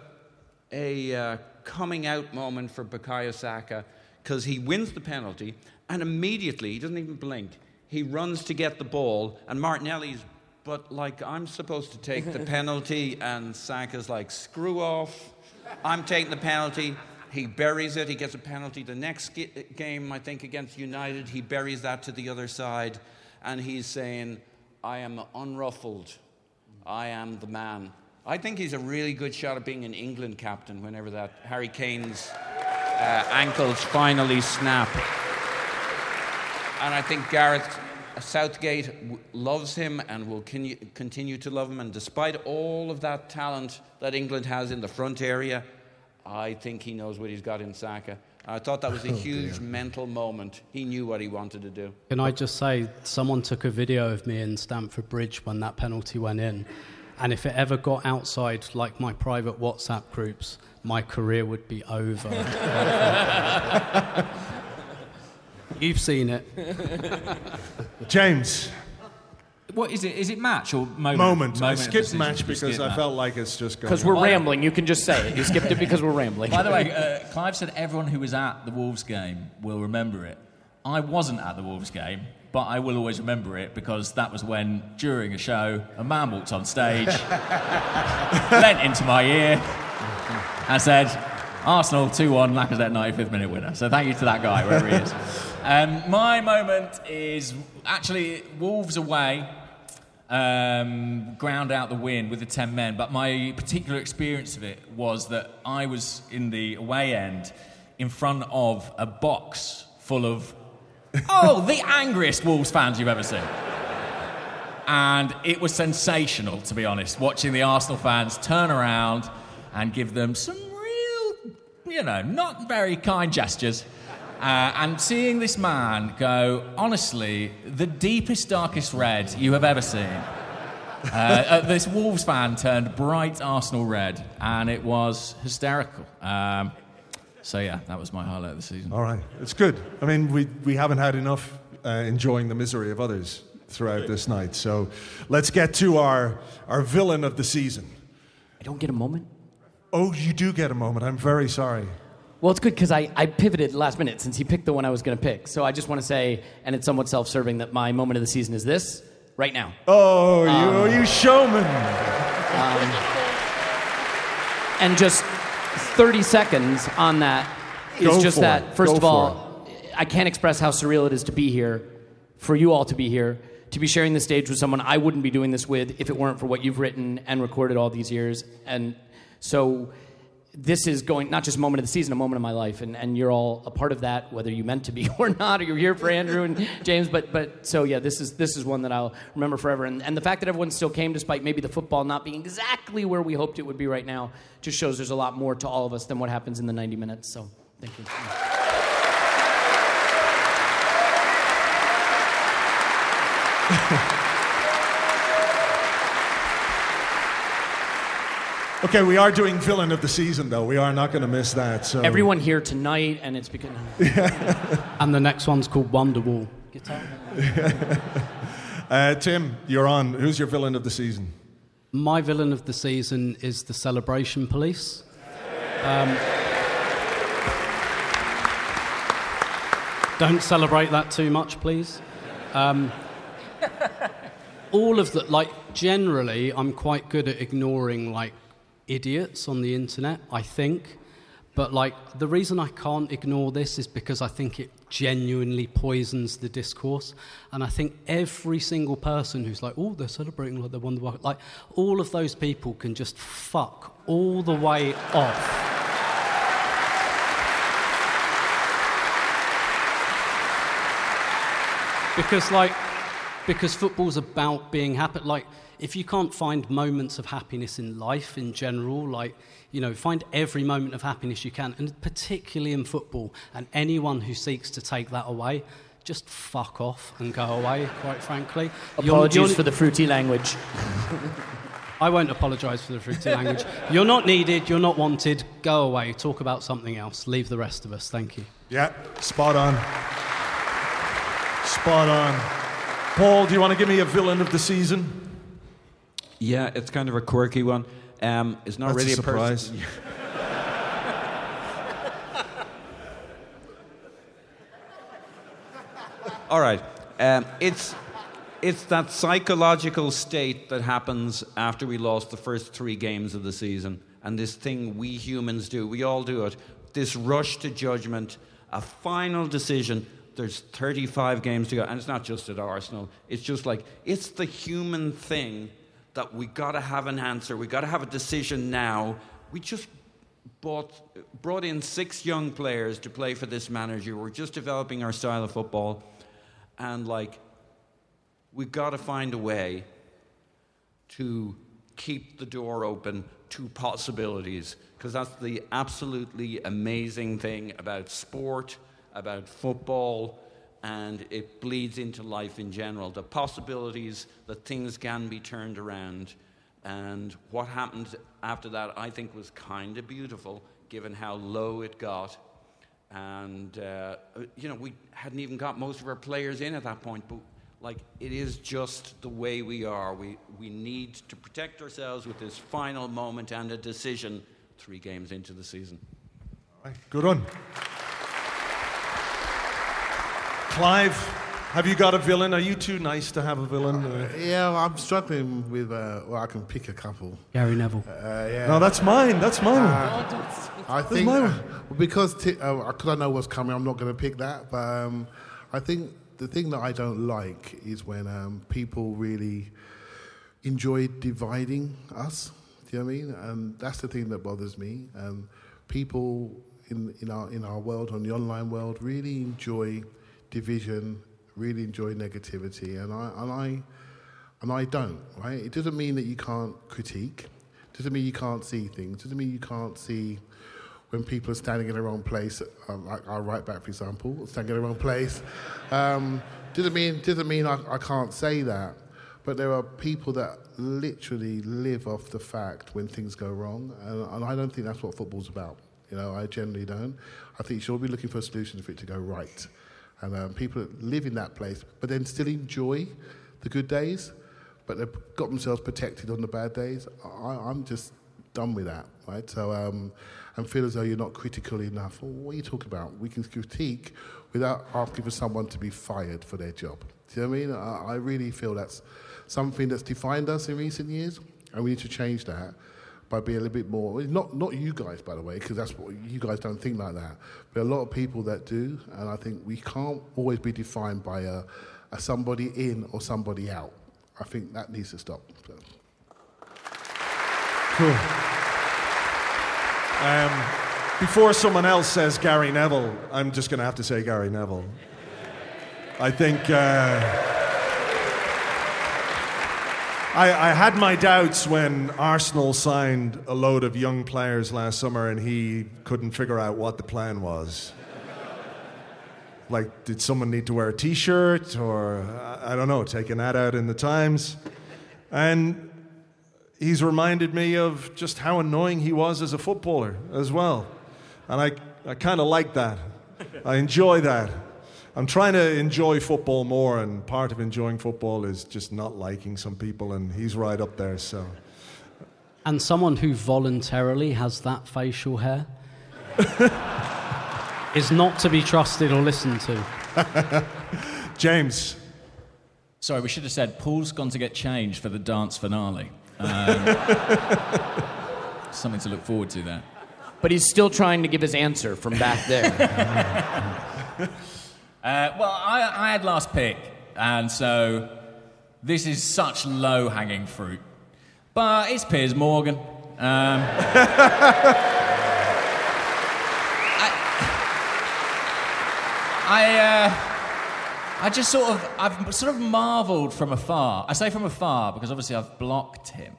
a uh, coming out moment for Bukayo Saka because he wins the penalty and immediately, he doesn't even blink, he runs to get the ball and Martinelli's but like I'm supposed to take the [LAUGHS] penalty and Saka's like screw off I'm taking the penalty. He buries it. He gets a penalty. The next game, I think, against United, he buries that to the other side. And he's saying, I am unruffled. I am the man. I think he's a really good shot at being an England captain whenever that Harry Kane's uh, ankles finally snap. And I think Gareth Southgate loves him and will continue to love him. And despite all of that talent that England has in the front area, I think he knows what he's got in Saka. I thought that was a oh, huge mental moment. He knew what he wanted to do. Can I just say, someone took a video of me in Stamford Bridge when that penalty went in. And if it ever got outside, like my private WhatsApp groups, my career would be over. [LAUGHS] You've seen it. James. What is it? Is it match or moment? Moment. moment I skipped match because I felt like it's just going. Because we're rambling. You can just say it. You skipped it because we're rambling. By the way, uh, Clive said everyone who was at the Wolves game will remember it. I wasn't at the Wolves game, but I will always remember it because that was when, during a show, a man walked on stage, [LAUGHS] leant into my ear, and said, Arsenal 2 1, Lacazette 95th minute winner. So thank you to that guy, wherever he is. [LAUGHS] Um, my moment is actually Wolves away. um, ground out the win with the 10 men. But my particular experience of it was that I was in the away end in front of a box full of, oh, the angriest Wolves fans you've ever seen. And it was sensational, to be honest, watching the Arsenal fans turn around and give them some real, you know, not very kind gestures. Uh, and seeing this man go, honestly, the deepest, darkest red you have ever seen. Uh, uh, this Wolves fan turned bright Arsenal red, and it was hysterical. Um, so, yeah, that was my highlight of the season. All right, it's good. I mean, we, we haven't had enough uh, enjoying the misery of others throughout this night. So let's get to our, our villain of the season. I don't get a moment. Oh, you do get a moment. I'm very sorry. Well, it's good because I, I pivoted last minute since he picked the one I was going to pick. So I just want to say, and it's somewhat self serving, that my moment of the season is this right now. Oh, you, Um, you showman. Um, and just 30 seconds on that is Go just for that. it. First Go of for all, I can't express how surreal it is to be here, for you all to be here, to be sharing the stage with someone I wouldn't be doing this with if it weren't for what you've written and recorded all these years. And so this is going not just a moment of the season, a moment of my life, and, and you're all a part of that, whether you meant to be [LAUGHS] or not, or you're here for Andrew and James. But but so yeah, this is this is one that I'll remember forever. And and the fact that everyone still came, despite maybe the football not being exactly where we hoped it would be right now, just shows there's a lot more to all of us than what happens in the 90 minutes. So thank you. [LAUGHS] Okay, we are doing villain of the season, though. We are not going to miss that. So Everyone here tonight, and it's because [LAUGHS] And the next one's called Wonderwall. [LAUGHS] uh, Tim, you're on. Who's your villain of the season? My villain of the season is the Celebration Police. Um, don't celebrate that too much, please. Um, all of the, like, generally, I'm quite good at ignoring, like, idiots on the internet, I think. But, like, the reason I can't ignore this is because I think it genuinely poisons the discourse. And I think every single person who's like, oh, they're celebrating like they won the World like, all of those people can just fuck all the way off. because like because football's about being happy like if you can't find moments of happiness in life in general like you know find every moment of happiness you can and particularly in football and anyone who seeks to take that away just fuck off and go away quite frankly You're- apologies you're- for the fruity language. I won't apologise for the fruity language. You're not needed, you're not wanted, go away, talk about something else, leave the rest of us, thank you. Yeah, spot on. Spot on. Paul, do you want to give me a villain of the season? Yeah, it's kind of a quirky one. Um, it's not That's really a surprise. person. [LAUGHS] All right. Um, it's it's that psychological state that happens after we lost the first three games of the season, and this thing we humans do. We all do it. This rush to judgment, a final decision. There's 35 games to go, and it's not just at Arsenal. It's just like it's the human thing that we got to have an answer. We got to have a decision now. We just bought, brought in six young players to play for this manager. We're just developing our style of football, and like we've got to find a way to keep the door open to possibilities because that's the absolutely amazing thing about sport, about football, and it bleeds into life in general. The possibilities that things can be turned around. And what happened after that, I think, was kind of beautiful given how low it got. And, uh, you know, we hadn't even got most of our players in at that point, but like it is just the way we are. We, we need to protect ourselves with this final moment and a decision three games into the season. All right, Good one. Clive, have you got a villain? Are you too nice to have a villain? Uh, Yeah, well, I'm struggling with. Uh, well, I can pick a couple. Gary Neville. Uh, yeah. No, that's mine. That's mine. I think my uh, because t- uh, 'cause I know what's coming, I'm not going to pick that. But um, I think the thing that I don't like is when um, people really enjoy dividing us. Do you know what I mean? And that's the thing that bothers me. Um, people in, in, our, in our world, on the online world, really enjoy division, really enjoy negativity, and I, and I, and I don't, right? It doesn't mean that you can't critique, It doesn't mean you can't see things, It doesn't mean you can't see when people are standing in the wrong place, uh, like our right back, for example, standing in the wrong place. Um, doesn't mean, doesn't mean I, I can't say that, but there are people that literally live off the fact when things go wrong, and, and I don't think that's what football's about. You know, I generally don't. I think you should be looking for solutions for it to go right. And um, people live in that place, but then still enjoy the good days, but they've got themselves protected on the bad days. I, I'm just done with that, right? So, um, and feel as though you're not critical enough. Well, what are you talking about? We can critique without asking for someone to be fired for their job. Do you know what I mean? I, I really feel that's something that's defined us in recent years, and we need to change that by being a little bit more. Not not you guys, by the way, because that's what you guys don't think like that. But a lot of people that do, and I think we can't always be defined by a, a somebody in or somebody out. I think that needs to stop. So. Cool. Um, before someone else says Gary Neville, I'm just going to have to say Gary Neville. I think. Uh, I, I, had my doubts when Arsenal signed a load of young players last summer and he couldn't figure out what the plan was. Like, did someone need to wear a t shirt or, I don't know, take an ad out in the Times? And he's reminded me of just how annoying he was as a footballer as well. And I, I kind of like that. I enjoy that. I'm trying to enjoy football more, and part of enjoying football is just not liking some people, and he's right up there. So, and someone who voluntarily has that facial hair [LAUGHS] is not to be trusted or listened to. [LAUGHS] James. Sorry, we should have said Paul's gone to get changed for the dance finale. Um, [LAUGHS] something to look forward to there. But he's still trying to give his answer from back there. Uh, well, I, I, had last pick, and so this is such low hanging fruit. But it's Piers Morgan. Um, [LAUGHS] I, I, uh, I just sort of, I've sort of marvelled from afar. I say from afar because obviously I've blocked him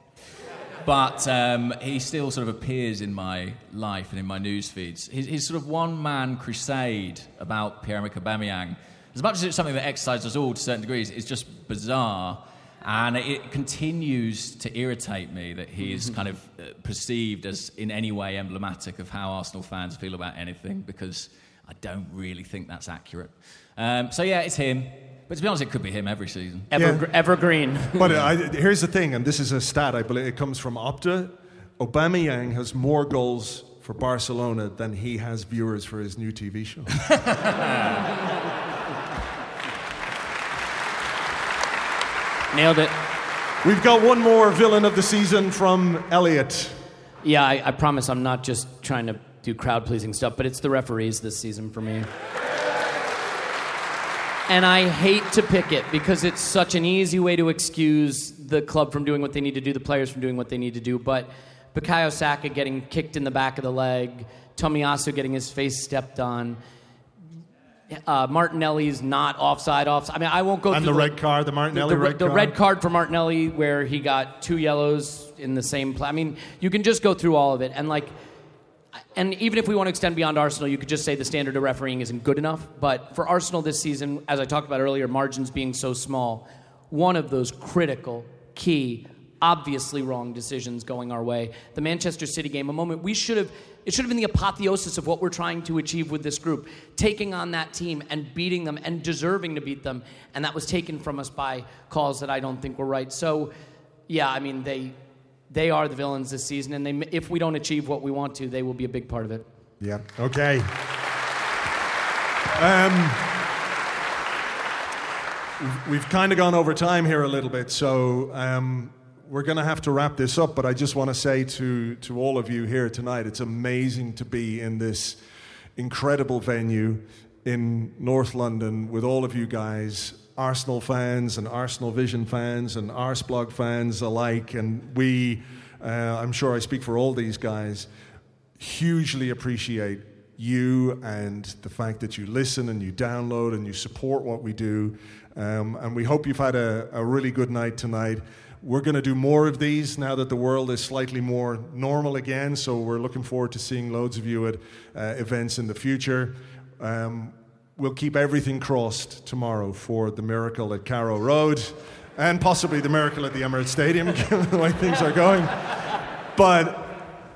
but um, he still sort of appears in my life and in my news feeds. His, his sort of one-man crusade about Pierre-Emerick Aubameyang, as much as it's something that excites us all to certain degrees, is just bizarre. And it continues to irritate me that he is kind of uh, perceived as in any way emblematic of how Arsenal fans feel about anything, because I don't really think that's accurate. Um, so yeah, it's him. But to be honest, it could be him every season. Ever, yeah. Evergreen. [LAUGHS] but uh, I, here's the thing, and this is a stat, I believe it comes from Opta. Aubameyang has more goals for Barcelona than he has viewers for his new TV show. [LAUGHS] Nailed it. We've got one more villain of the season from Elliot. Yeah, I, I promise I'm not just trying to do crowd pleasing stuff, but it's the referees this season for me. And I hate to pick it because it's such an easy way to excuse the club from doing what they need to do, the players from doing what they need to do. But Bukayo Saka getting kicked in the back of the leg, Tomiyasu getting his face stepped on, uh, Martinelli's not offside. Offside. I mean, I won't go. And through the, red card, the Martinelli the, the, red the card. red card for Martinelli, where he got two yellows in the same play. I mean, you can just go through all of it, and like and even if we want to extend beyond Arsenal, you could just say the standard of refereeing isn't good enough. But for Arsenal this season, as I talked about earlier, margins being so small, one of those critical, key, obviously wrong decisions going our way. The Manchester City game, a moment we should have. It should have been the apotheosis of what we're trying to achieve with this group, taking on that team and beating them and deserving to beat them, and that was taken from us by calls that I don't think were right. So, yeah, I mean they they are the villains this season, and they, if we don't achieve what we want to, they will be a big part of it. Yeah. Okay. Um, we've kind of gone over time here a little bit, so um, we're going to have to wrap this up. But I just want to say to to all of you here tonight, it's amazing to be in this incredible venue in North London with all of you guys Arsenal fans and Arsenal Vision fans and Arsblog fans alike, and we, uh, I'm sure I speak for all these guys, hugely appreciate you and the fact that you listen and you download and you support what we do. Um, and we hope you've had a, a really good night tonight. We're going to do more of these now that the world is slightly more normal again. So we're looking forward to seeing loads of you at uh, events in the future. Um, we'll keep everything crossed tomorrow for the miracle at Carrow Road and possibly the miracle at the Emirates Stadium, [LAUGHS] given the way things are going. But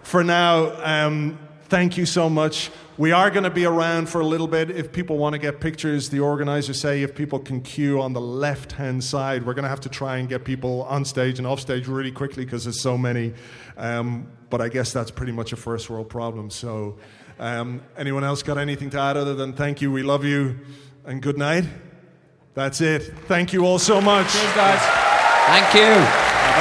for now, um, thank you so much. We are going to be around for a little bit. If people want to get pictures, the organizers say if people can queue on the left hand side, we're going to have to try and get people on stage and off stage really quickly because there's so many. Um, but I guess that's pretty much a first world problem. So, um, anyone else got anything to add other than thank you, we love you, and good night? That's it. Thank you all so much. Cheers, guys. Thank you.